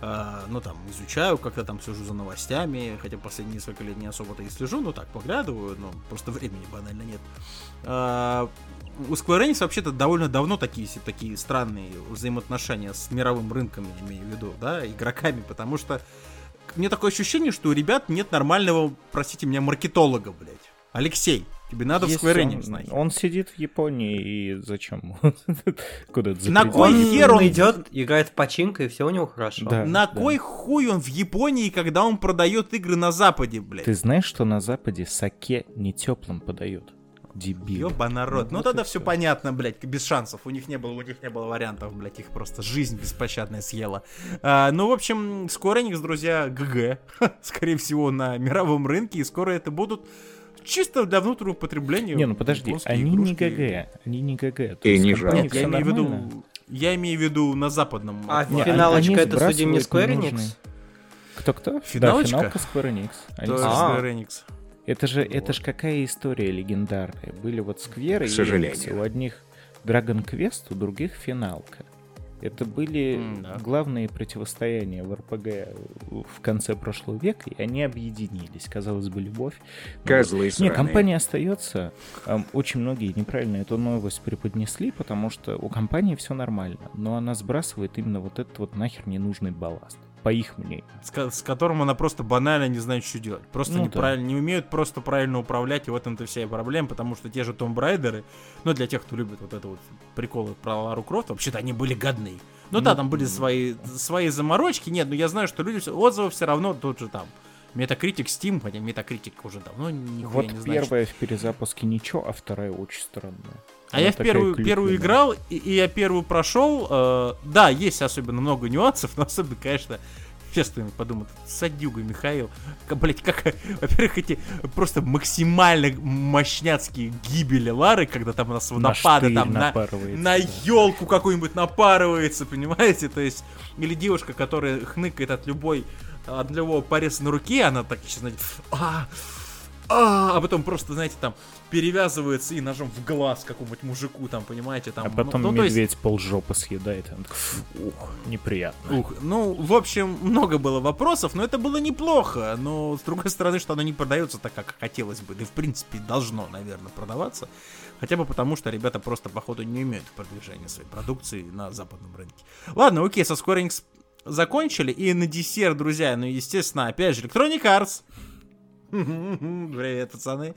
а, ну там изучаю, как-то там слежу за новостями, хотя последние несколько лет не особо-то и слежу, ну так поглядываю, но просто времени банально нет. А, у Square Enix вообще-то довольно давно такие, такие странные взаимоотношения с мировым рынком, я имею в виду, да, игроками, потому что мне такое ощущение, что у ребят нет нормального, простите меня, маркетолога, блядь. Алексей, тебе надо Есть в Square он, Enix знать. он сидит в Японии и зачем? Куда-то за На кой Он хер он- идет, играет в починка, и все у него хорошо. Да. На кой хуй он в Японии, когда он продает игры на Западе, блядь? Ты знаешь, что на Западе саке не теплым подают? Дебил. Ёба народ. Ну вот тогда все понятно, блядь, без шансов. У них не было, у них не было вариантов, блядь, их просто жизнь беспощадная съела. А, ну, в общем, Square Enix, друзья, ГГ. Скорее всего, на мировом рынке, и скоро это будут чисто для внутреннего потребления. Не, ну подожди, они не игрушки. ГГ, они не ГГ. То И есть не жалко. Я всё имею в виду, я имею в виду на западном. А. Не, они- финалочка они это, мне, сбрасывают Square Enix? Кто-кто? Финалочка? Да, финалка Square Enix. Они То есть А. Square Enix. Это же, это ж какая история легендарная. Были вот скверы К и сожалению. Enix. У одних Dragon Quest, у других финалка. Это были М, да. главные противостояния в РПГ в конце прошлого века, и они объединились. Казалось бы, любовь. Ну, Козлы Не, сраные. компания остается. Очень многие неправильно эту новость преподнесли, потому что у компании все нормально, но она сбрасывает именно вот этот вот нахер ненужный балласт. По их мнению. с, с которым она просто банально не знает, что делать. Просто Ну да. неправильно, не умеют просто правильно управлять, и в этом-то вся и проблема, потому что те же Том Брайдеры, ну, для тех, кто любит вот это вот приколы про Лару Крофт, вообще-то они были годные. Ну, да, там были свои, свои заморочки, нет, но я знаю, что люди, отзывы все равно тот же там. Metacritic Steam, хотя Metacritic уже давно нихуя Вот не значит. первая в перезапуске ничего, а вторая очень странная. А я в первую, первую играл, и, и я первую прошел. э, да, есть особенно много нюансов, но особенно, конечно, честно подумал, садюга Михаил. Блять, как, во-первых, эти просто максимально мощняцкие гибели Лары, когда там у нас На напады штырь там на, на да. елку какую-нибудь напарывается, понимаете? То есть, или девушка, которая хныкает от любой от любого пореза на руке, она так сейчас, знаете, а, а, а потом просто, знаете, там перевязывается и ножом в глаз какому-нибудь мужику, там, понимаете, там. А ну, потом ну, то есть- медведь полжопы съедает. он такой, Ух, неприятно. Ух, ну, в общем, много было вопросов, но это было неплохо. Но, с другой стороны, что оно не продается так, как хотелось бы. Да и, в принципе, должно, наверное, продаваться. Хотя бы потому, что ребята просто, походу, не умеют в продвижении своей продукции на западном рынке. Ладно, окей, со Square Enix закончили. И на десерт, друзья, ну, естественно, опять же, Electronic Arts. Привет, пацаны.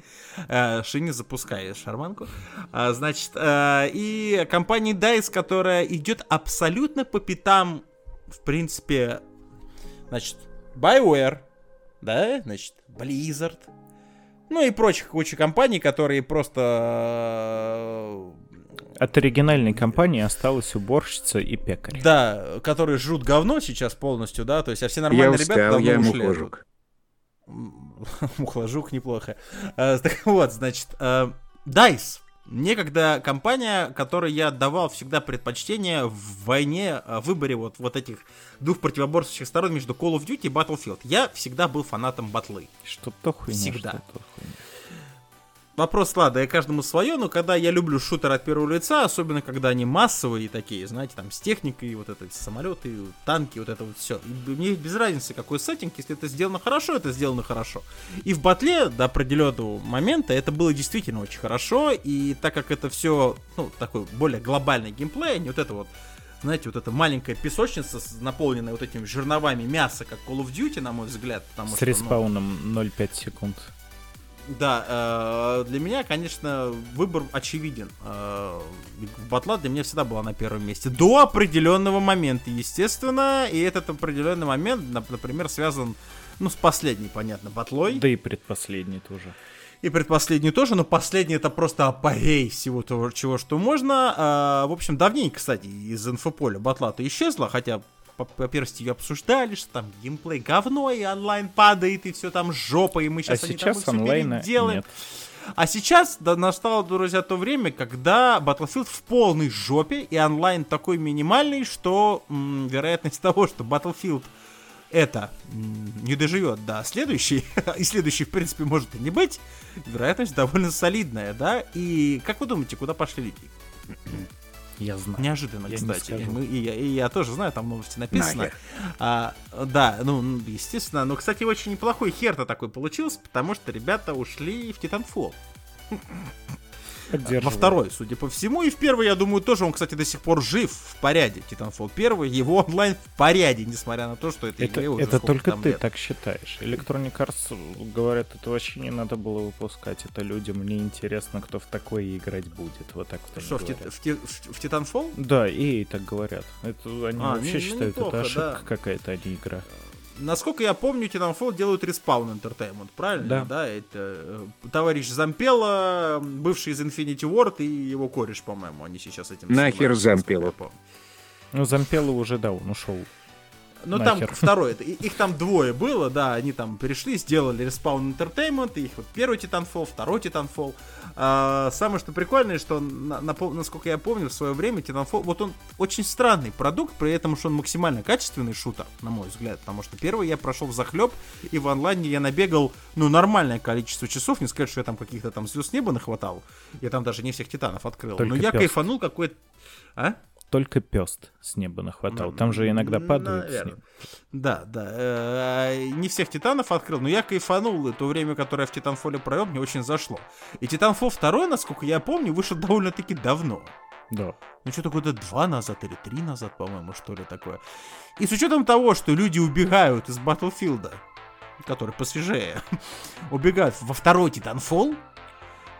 Э, Шиня, запускай шарманку. А, Значит, э, и компания DICE, которая идет абсолютно по пятам, в принципе, значит, BioWare, да, значит, Blizzard, ну и прочих куча компаний, которые просто... э, От оригинальной компании осталась уборщица и пекарь. Да, которые жрут говно сейчас полностью, да, то есть, а все нормальные Я ребята устал, давно я ушли мухожук. Мухложук неплохо. А, Так вот, значит, а, DICE. Некогда компания, которой я давал всегда предпочтение в войне, а, в выборе вот, вот этих двух противоборствующих сторон между Call of Duty и Battlefield. Я всегда был фанатом батлы. Что-то хуйня. Всегда. что-то хуйня. Вопрос, ладно, я каждому свое, но когда я люблю шутер от первого лица, особенно когда они массовые такие, знаете, там с техникой, вот это самолеты, танки, вот это вот все. Мне без разницы, какой сеттинг, если это сделано хорошо, это сделано хорошо. И в батле до определенного момента это было действительно очень хорошо, и так как это все, ну, такой более глобальный геймплей, а не вот это вот знаете, вот эта маленькая песочница, наполненная вот этими жерновами мяса, как Call of Duty, на мой взгляд. Потому С что, ну, респауном 0,5 секунд. Да, э, для меня, конечно, выбор очевиден. Э, Батла для меня всегда была на первом месте. До определенного момента, естественно. И этот определенный момент, нап- например, связан, ну, с последней, понятно, батлой. Да и предпоследний тоже. И предпоследний тоже, но последний это просто апогей всего того, чего что можно. А, в общем, давненько, кстати, из инфополя батла-то исчезла, хотя по, по ее обсуждали, что там геймплей говно, и онлайн падает, и все там жопа, и мы А сейчас, они там сейчас всё онлайна переделаем. нет. А сейчас да, настало, друзья, то время, когда Battlefield в полной жопе, и онлайн такой минимальный, что м, вероятность того, что Battlefield это не доживет до следующей, и следующий, в принципе, может и не быть, вероятность довольно солидная, да? И как вы думаете, куда пошли люди? Я знаю. Неожиданно, Я не кстати. скажу. Мы- и, я, и я тоже знаю, там новости написано. Нахер. А, да, ну, естественно. Но, кстати, очень неплохой хер-то такой получился, потому что ребята ушли в Titanfall. Во второй, судя по всему. И в первый, я думаю, тоже он, кстати, до сих пор жив в порядке. Titanfall первый, его онлайн в порядке, несмотря на то, что это, Это, уже это только ты лет. так считаешь. Electronic Arts говорят, это вообще не надо было выпускать. Это людям мне интересно, кто в такое играть будет. Вот так вот они Что, в, говорят. В, в- в Titanfall? Да, и так говорят. Это они А, вообще ну, ну, считают, неплохо, это ошибка да. какая-то, а не игра. Насколько я помню, Titanfall делают Respawn Entertainment, правильно? Да. это э, товарищ Зампела, бывший из Infinity Ward и его кореш, по-моему, они сейчас этим Нахер помню. Ну, Зампелло уже, да, он ушел. Ну там второй, это, их там двое было, да, они там перешли, сделали Respawn Entertainment, их вот первый Titanfall, второй Titanfall. А, самое что прикольное, что, на- на насколько я помню, в свое время Titanfall, вот он очень странный продукт, при этом, что он максимально качественный шутер, на мой взгляд, потому что первый я прошел в захлеб, и в онлайне я набегал, ну, нормальное количество часов, не сказать, что я там каких-то там звезд неба нахватал, я там даже не всех Титанов открыл, Только но я пёст. кайфанул какой-то... А? Только пест с неба нахватал. Там же иногда падают с неба. Да, да. э, Не всех титанов открыл, но я кайфанул. И то время, которое я в Титанфоле провел, мне очень зашло. И Титанфол 2, насколько я помню, вышел довольно-таки давно. Да. Ну, что-то года два назад или три назад, по-моему, что ли такое. И с учетом того, что люди убегают из Батлфилда, который посвежее, убегают во второй Титанфол,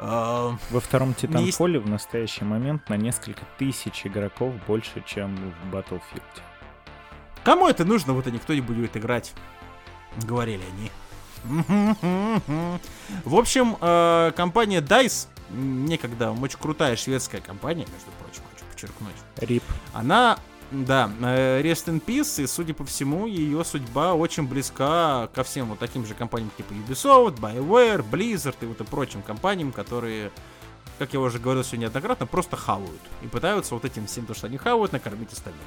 Во втором есть- Титанфоле в настоящий момент на несколько тысяч игроков больше, чем в Battlefield. Кому это нужно, вот и никто не будет играть, говорили они. В общем, э, компания DICE, некогда очень крутая шведская компания, между прочим, хочу подчеркнуть. Рип. Она, да, э, Rest in Peace, и, судя по всему, ее судьба очень близка ко всем вот таким же компаниям типа Ubisoft, BioWare, Blizzard и вот и прочим компаниям, которые, как я уже говорил сегодня неоднократно, просто хавают. И пытаются вот этим всем, то, что они хавают, накормить остальных.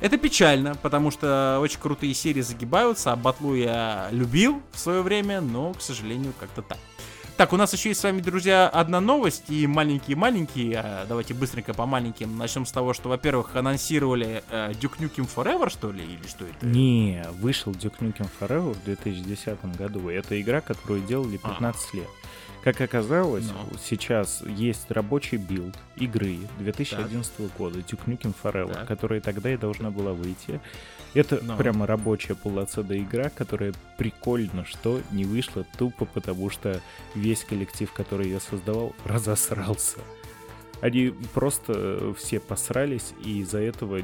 Это печально, потому что очень крутые серии загибаются, а батлу я любил в свое время, но, к сожалению, как-то так. Так, у нас еще есть с вами, друзья, одна новость, и маленькие-маленькие, а, давайте быстренько по маленьким. Начнем с того, что, во-первых, анонсировали э, Duke Nukem Forever, что ли, или что это? Не, вышел Duke Nukem Forever в 2010 году. Это игра, которую делали 15 лет. Как оказалось, Ну. сейчас есть рабочий билд игры 2011 года Duke Nukem Forever, Так. которая тогда и должна была выйти. Это Ну. прямо рабочая полноценная игра, которая прикольно, что не вышла тупо потому, что весь коллектив, который ее создавал, разосрался. Они просто э, все посрались и из-за этого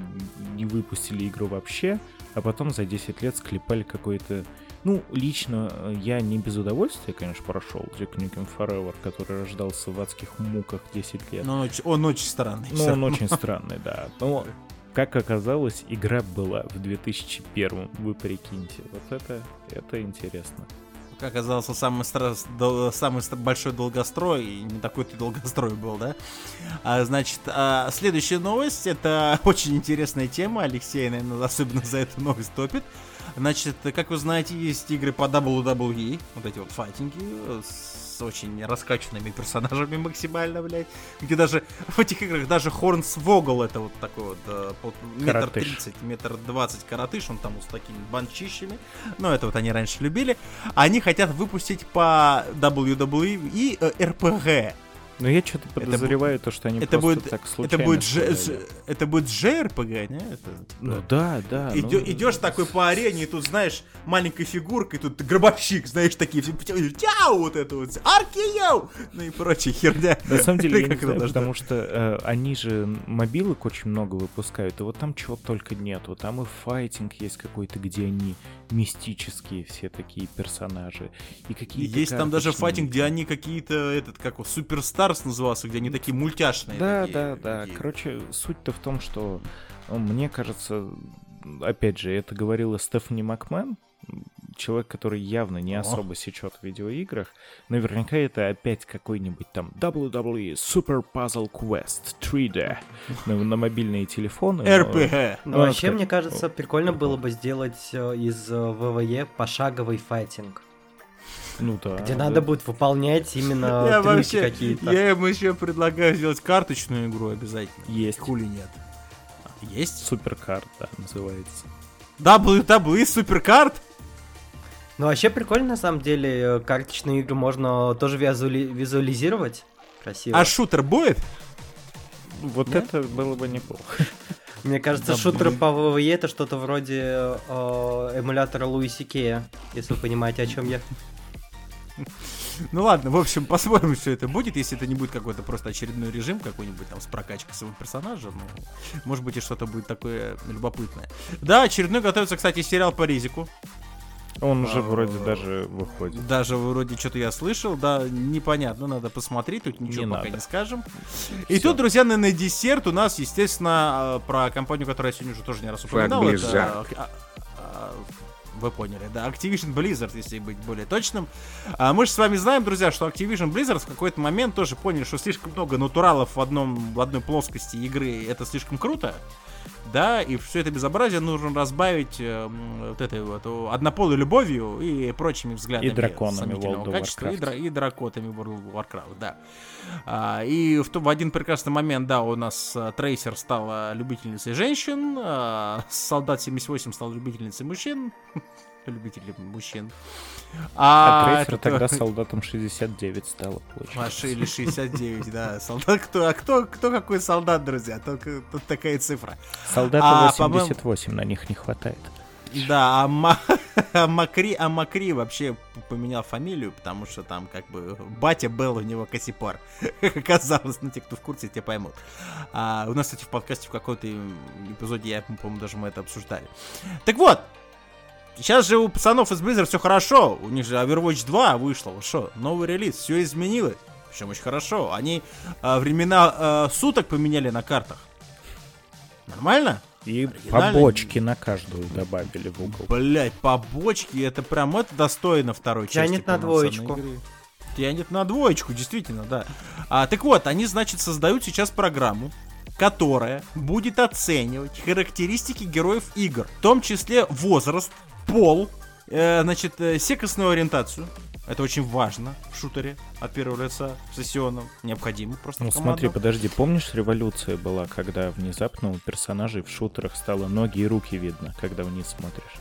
не выпустили игру вообще, а потом за 10 лет склепали какой-то... Ну, лично э, я не без удовольствия, конечно, прошел Duke Nukem Forever, который рождался в адских муках 10 лет. Но он, очень- он очень странный. Ну, он очень странный, да. Но, как оказалось, игра была в 2001 вы прикиньте. Вот это, это интересно. Как оказался самый, стра- дол- самый большой долгострой, и не такой-то долгострой был, да? А, значит, а, следующая новость, это очень интересная тема, Алексей, наверное, особенно за эту новость топит. Значит, как вы знаете, есть игры по WWE, вот эти вот файтинги, э, с очень раскачанными персонажами максимально, блядь. Где даже в этих играх даже Хорнс Вогл, это вот такой вот э, пол- метр тридцать, метр двадцать коротыш, он там с такими банчищами. Но это вот они раньше любили. Они хотят выпустить по WWE и э, RPG. Но я что-то подозреваю, то, что они это просто будет- так Это случайно будет, Ж-. Ж- это будет JRPG, не? Это- Ну да, да. ну, Идё- идешь такой по арене, и тут, знаешь, маленькая фигурка, и тут гробовщик, знаешь, такие все тяу, вот это вот, аркиеу, ну и прочая херня. На самом деле, я не это знаю, потому что э, они же мобилок очень много выпускают, и вот там чего только нету. Там и файтинг есть какой-то, где они мистические все такие персонажи. И какие-то Есть там даже файтинг, где они какие-то, этот, как его, Суперстарс назывался, где они такие мультяшные. Да, такие, да, да. такие. Короче, суть-то в том, что ну, мне кажется, опять же, это говорила Стефани Макмен, человек, который явно не О. особо сечет в видеоиграх. Наверняка это опять какой-нибудь там WWE Super Puzzle Quest 3D на, на мобильные телефоны. но- РПГ. Ну, вообще, как- мне кажется, прикольно было бы сделать э, из э, ВВЕ пошаговый файтинг, Ну да. где да. надо будет выполнять именно Я вообще, какие-то. я им еще предлагаю сделать карточную игру обязательно. Есть. Хули нет. Есть? Суперкарт, да, называется. WWE Суперкарт? Ну, вообще прикольно, на самом деле, э, карточные игры можно тоже визуали- визуализировать. Красиво. А шутер будет? Вот Нет? это было бы неплохо. Мне кажется, Да, шутеры блин. по ВВЕ это что-то вроде э, эмулятора Луиси Кея, если вы понимаете, о чем я. Ну ладно, в общем, посмотрим, что это будет, если это не будет какой-то просто очередной режим какой-нибудь там с прокачкой своего персонажа, ну, может быть и что-то будет такое любопытное. Да, очередной готовится, кстати, сериал по Ризику. Он уже А, вроде даже выходит. Даже вроде что-то я слышал, да, непонятно, надо посмотреть, тут ничего Не пока надо. не скажем. И Всё. тут, друзья, на, на десерт у нас, естественно, э, про компанию, которую я сегодня уже тоже не раз упоминал. это, а, а, вы поняли, да, Activision Blizzard, если быть более точным. А мы же с вами знаем, друзья, что Activision Blizzard в какой-то момент тоже поняли, что слишком много натуралов в, одном, в одной плоскости игры, это слишком круто. Да, и все это безобразие нужно разбавить э, вот этой вот однополой любовью и прочими взглядами. И драконами World of качества, и, Warcraft. дра- и дракотами World of Warcraft, да. А, и в, в один прекрасный момент, да, у нас а, Трейсер стала любительницей женщин, а, Солдат 78 стал любительницей мужчин, любителем мужчин. А, А, Трейсер этот, тогда э, солдатом 69 стало, а, получается. ши- или 69, да. Солдат, кто, а кто, кто какой солдат, друзья? Только тут такая цифра. Солдата а, по-моему- 88 на них не хватает. Да, а, Ма- а Макри, а Макри вообще поменял фамилию, потому что там как бы батя был у него Кассипар. Как оказалось, ну те, кто в курсе, те поймут. А, у нас, кстати, в подкасте в каком-то эпизоде, я по-моему, даже мы это обсуждали. Так вот, сейчас же у пацанов из Blizzard все хорошо. У них же Overwatch 2 вышло, что, новый релиз, все изменилось. Причем очень хорошо. Они а, времена а, суток поменяли на картах. Нормально? И побочки на каждую добавили в угол. Блять, побочки, это прям это достойно второй части. Тянет на двоечку. игры. Тянет на двоечку, действительно, да. А, так вот, они, значит, создают сейчас программу, которая будет оценивать характеристики героев игр, в том числе возраст, пол, э, значит, э, секосную ориентацию. Это очень важно в шутере от первого лица, в сессионном. Необходимо просто Ну смотри, подожди, помнишь, революция была, когда внезапно у персонажей в шутерах стало ноги и руки видно, когда вниз смотришь?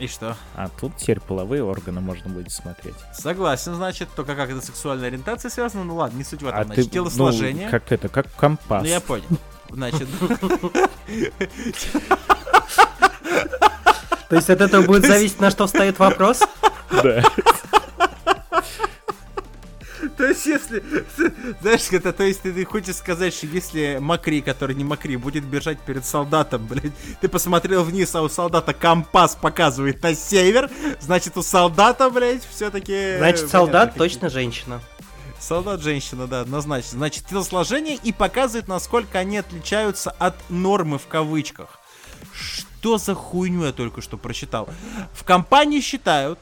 И что? А тут теперь половые органы можно будет смотреть. Согласен, значит, только как это сексуальная ориентация связана, ну ладно, не суть в этом. А значит, ты, телосложение. ну, как это, как компас. Ну, я понял. Значит, То есть от этого будет зависеть, на что встает вопрос? Да. То есть, если, знаешь, это, то есть, ты, хочешь сказать, что если Макри, который не Макри, будет бежать перед солдатом, блядь, ты посмотрел вниз, а у солдата компас показывает на север, значит, у солдата, блядь, все-таки... Значит, солдат точно женщина. Солдат женщина, да, однозначно. Значит, телосложение и показывает, насколько они отличаются от нормы в кавычках. Что за хуйню я только что прочитал? В компании считают,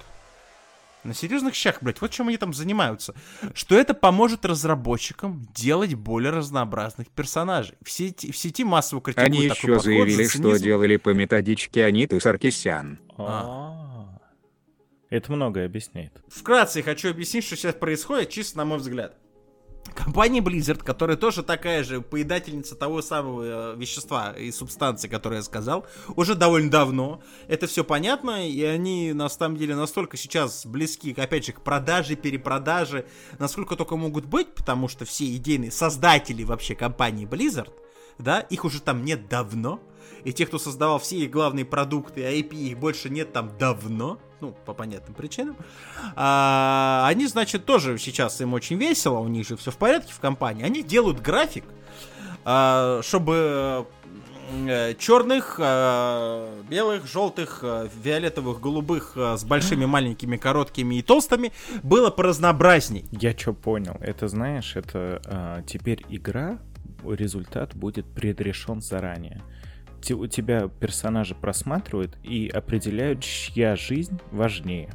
на серьезных щах, блядь, вот чем они там занимаются, что это поможет разработчикам делать более разнообразных персонажей. В сети, в сети массово критикуют Они такой еще подход за заявили, что делали по методичке Аниты Саркисян. А. Это многое объясняет. Вкратце хочу объяснить, что сейчас происходит, чисто на мой взгляд. Компания Blizzard, которая тоже такая же поедательница того самого э, вещества и субстанции, которое я сказал, уже довольно давно. Это все понятно, и они на самом деле настолько сейчас близки, опять же, к продаже, перепродаже, насколько только могут быть, потому что все идейные создатели вообще компании Blizzard, да, их уже там нет давно, и те, кто создавал все их главные продукты, а IP их больше нет там давно, ну, по понятным причинам, а, они, значит, тоже сейчас им очень весело, у них же все в порядке в компании, они делают график, а, чтобы э, черных, э, белых, желтых, э, фиолетовых, голубых э, с большими, маленькими, короткими и толстыми было поразнообразней. Я что понял? Это, знаешь, это а, теперь игра, результат будет предрешен заранее. Те- у тебя персонажи просматривают и определяют, чья жизнь важнее.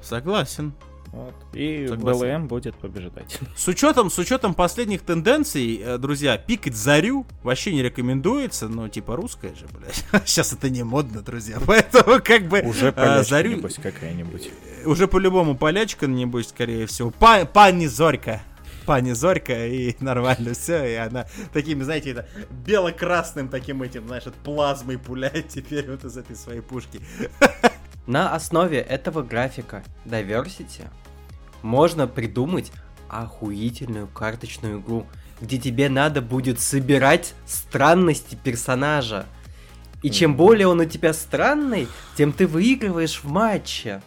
Согласен. Вот. И Согласен. БЛМ будет побеждать. С учетом, с учетом последних тенденций, э, друзья, пикать зарю вообще не рекомендуется, ну, типа русская же, блядь. Сейчас это не модно, друзья, поэтому как бы Уже э, полячка, зарю небось, какая-нибудь. уже по-любому полячка, небось, скорее всего. Па- пани Зорька. Пани Зорька, и нормально все, и она такими, знаете, это бело-красным таким этим, знаешь, от плазмой пуляет теперь вот из этой своей пушки. На основе этого графика Diversity можно придумать охуительную карточную игру, где тебе надо будет собирать странности персонажа. И чем более он у тебя странный, тем ты выигрываешь в матче.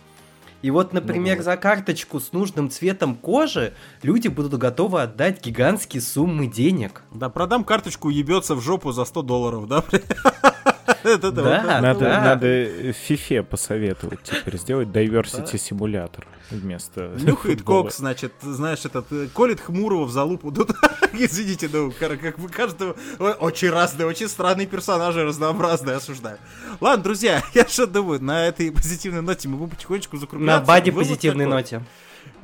И вот, например, за карточку с нужным цветом кожи люди будут готовы отдать гигантские суммы денег. Да, продам карточку, ебется в жопу за 100 долларов, да? Да, Надо, Фифе посоветовать теперь сделать diversity симулятор вместо Нюхает кокс, значит, знаешь, этот, э, колет Хмурого в залупу. Извините, ну, как бы каждого... Очень разные, очень странные персонажи, разнообразные, осуждаю. Ладно, друзья, я что думаю, на этой позитивной ноте мы будем потихонечку На закругляться. баде Вывод позитивной ноте.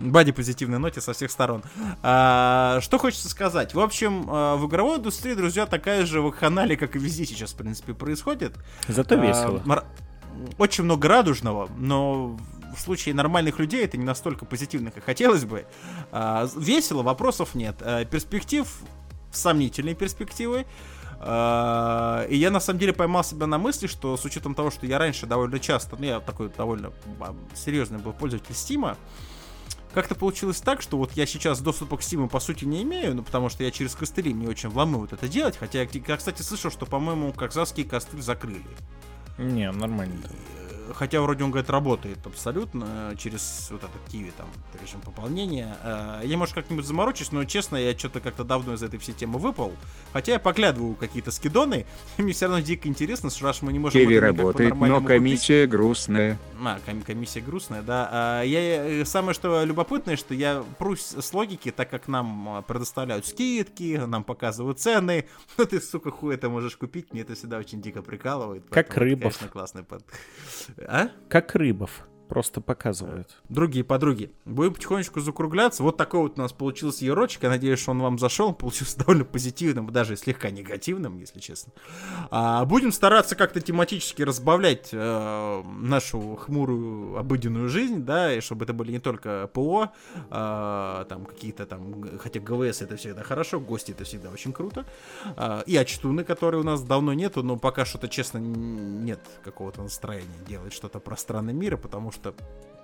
Бади позитивной ноте со всех сторон. А, что хочется сказать? В общем, а, в игровой индустрии, друзья, такая же вакханалия, как и везде сейчас, в принципе, происходит. Зато А, весело. мар- Очень много радужного, но в случае нормальных людей это не настолько позитивно, как хотелось бы. А, Весело, вопросов нет. А, Перспектив сомнительные перспективы. А, И я на самом деле поймал себя на мысли, что с учетом того, что я раньше довольно часто, ну я такой довольно а, серьезный был пользователь Стима, как-то получилось так, что вот я сейчас доступа к Стиму по сути не имею, ну потому что я через костыли мне очень вломывают это делать, хотя я, кстати, слышал, что, по-моему, казахский костыль закрыли. Не, нормально. Э, Хотя вроде он, говорит, работает абсолютно э, через вот этот Киви там режим пополнения. Э, Я, может, как-нибудь заморочусь, но, честно, я что-то как-то давно из этой всей темы выпал. Хотя я поглядываю какие-то скидоны, и мне все равно дико интересно, что раз мы не можем... Киви это работает, но по-нормальному купить. комиссия грустная. А, ком- комиссия грустная, да. А, я, э, самое что любопытное, что я прусь с логики, так как нам предоставляют скидки, нам показывают цены. Ну ты, сука, хуй это можешь купить, мне это всегда очень дико прикалывает. Как это. Конечно, классный под... А? Как Рыбов. Просто показывают. Другие подруги. Будем потихонечку закругляться. Вот такой вот у нас получился ерочек. Я надеюсь, что он вам зашел. Получился довольно позитивным, даже слегка негативным, если честно. А, будем стараться как-то тематически разбавлять э, нашу хмурую обыденную жизнь, да, и чтобы это были не только ПО, а, там какие-то там, хотя ГВС это всегда хорошо, гости это всегда очень круто. А, и очтуны, которые у нас давно нету, но пока что-то, честно, нет какого-то настроения делать что-то про страны мира, потому что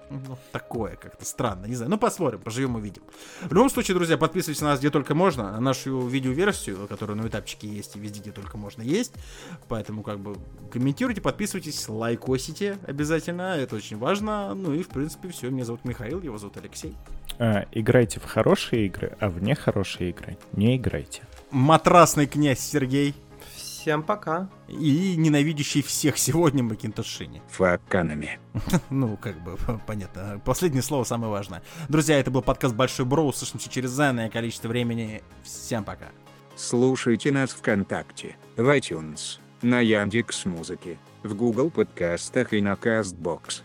ну, такое как-то странно, не знаю. Ну, посмотрим, поживем увидим. В любом случае, друзья, подписывайтесь на нас где только можно, на нашу видеоверсию, которая на этапчике есть и везде, где только можно есть. Поэтому, как бы, комментируйте, подписывайтесь, лайкосите обязательно, это очень важно. Ну и, в принципе, все. Меня зовут Михаил, его зовут Алексей. А, играйте в хорошие игры, а в нехорошие игры не играйте. Матрасный князь Сергей Всем пока. и ненавидящий всех сегодня Макинтошини. Факанами. Ну, как бы, понятно. Последнее слово самое важное. Друзья, это был подкаст Большой Бро. Услышимся через заданное количество времени. Всем пока. Слушайте нас ВКонтакте, в iTunes, на Яндекс Музыке, в Google подкастах и на Castbox.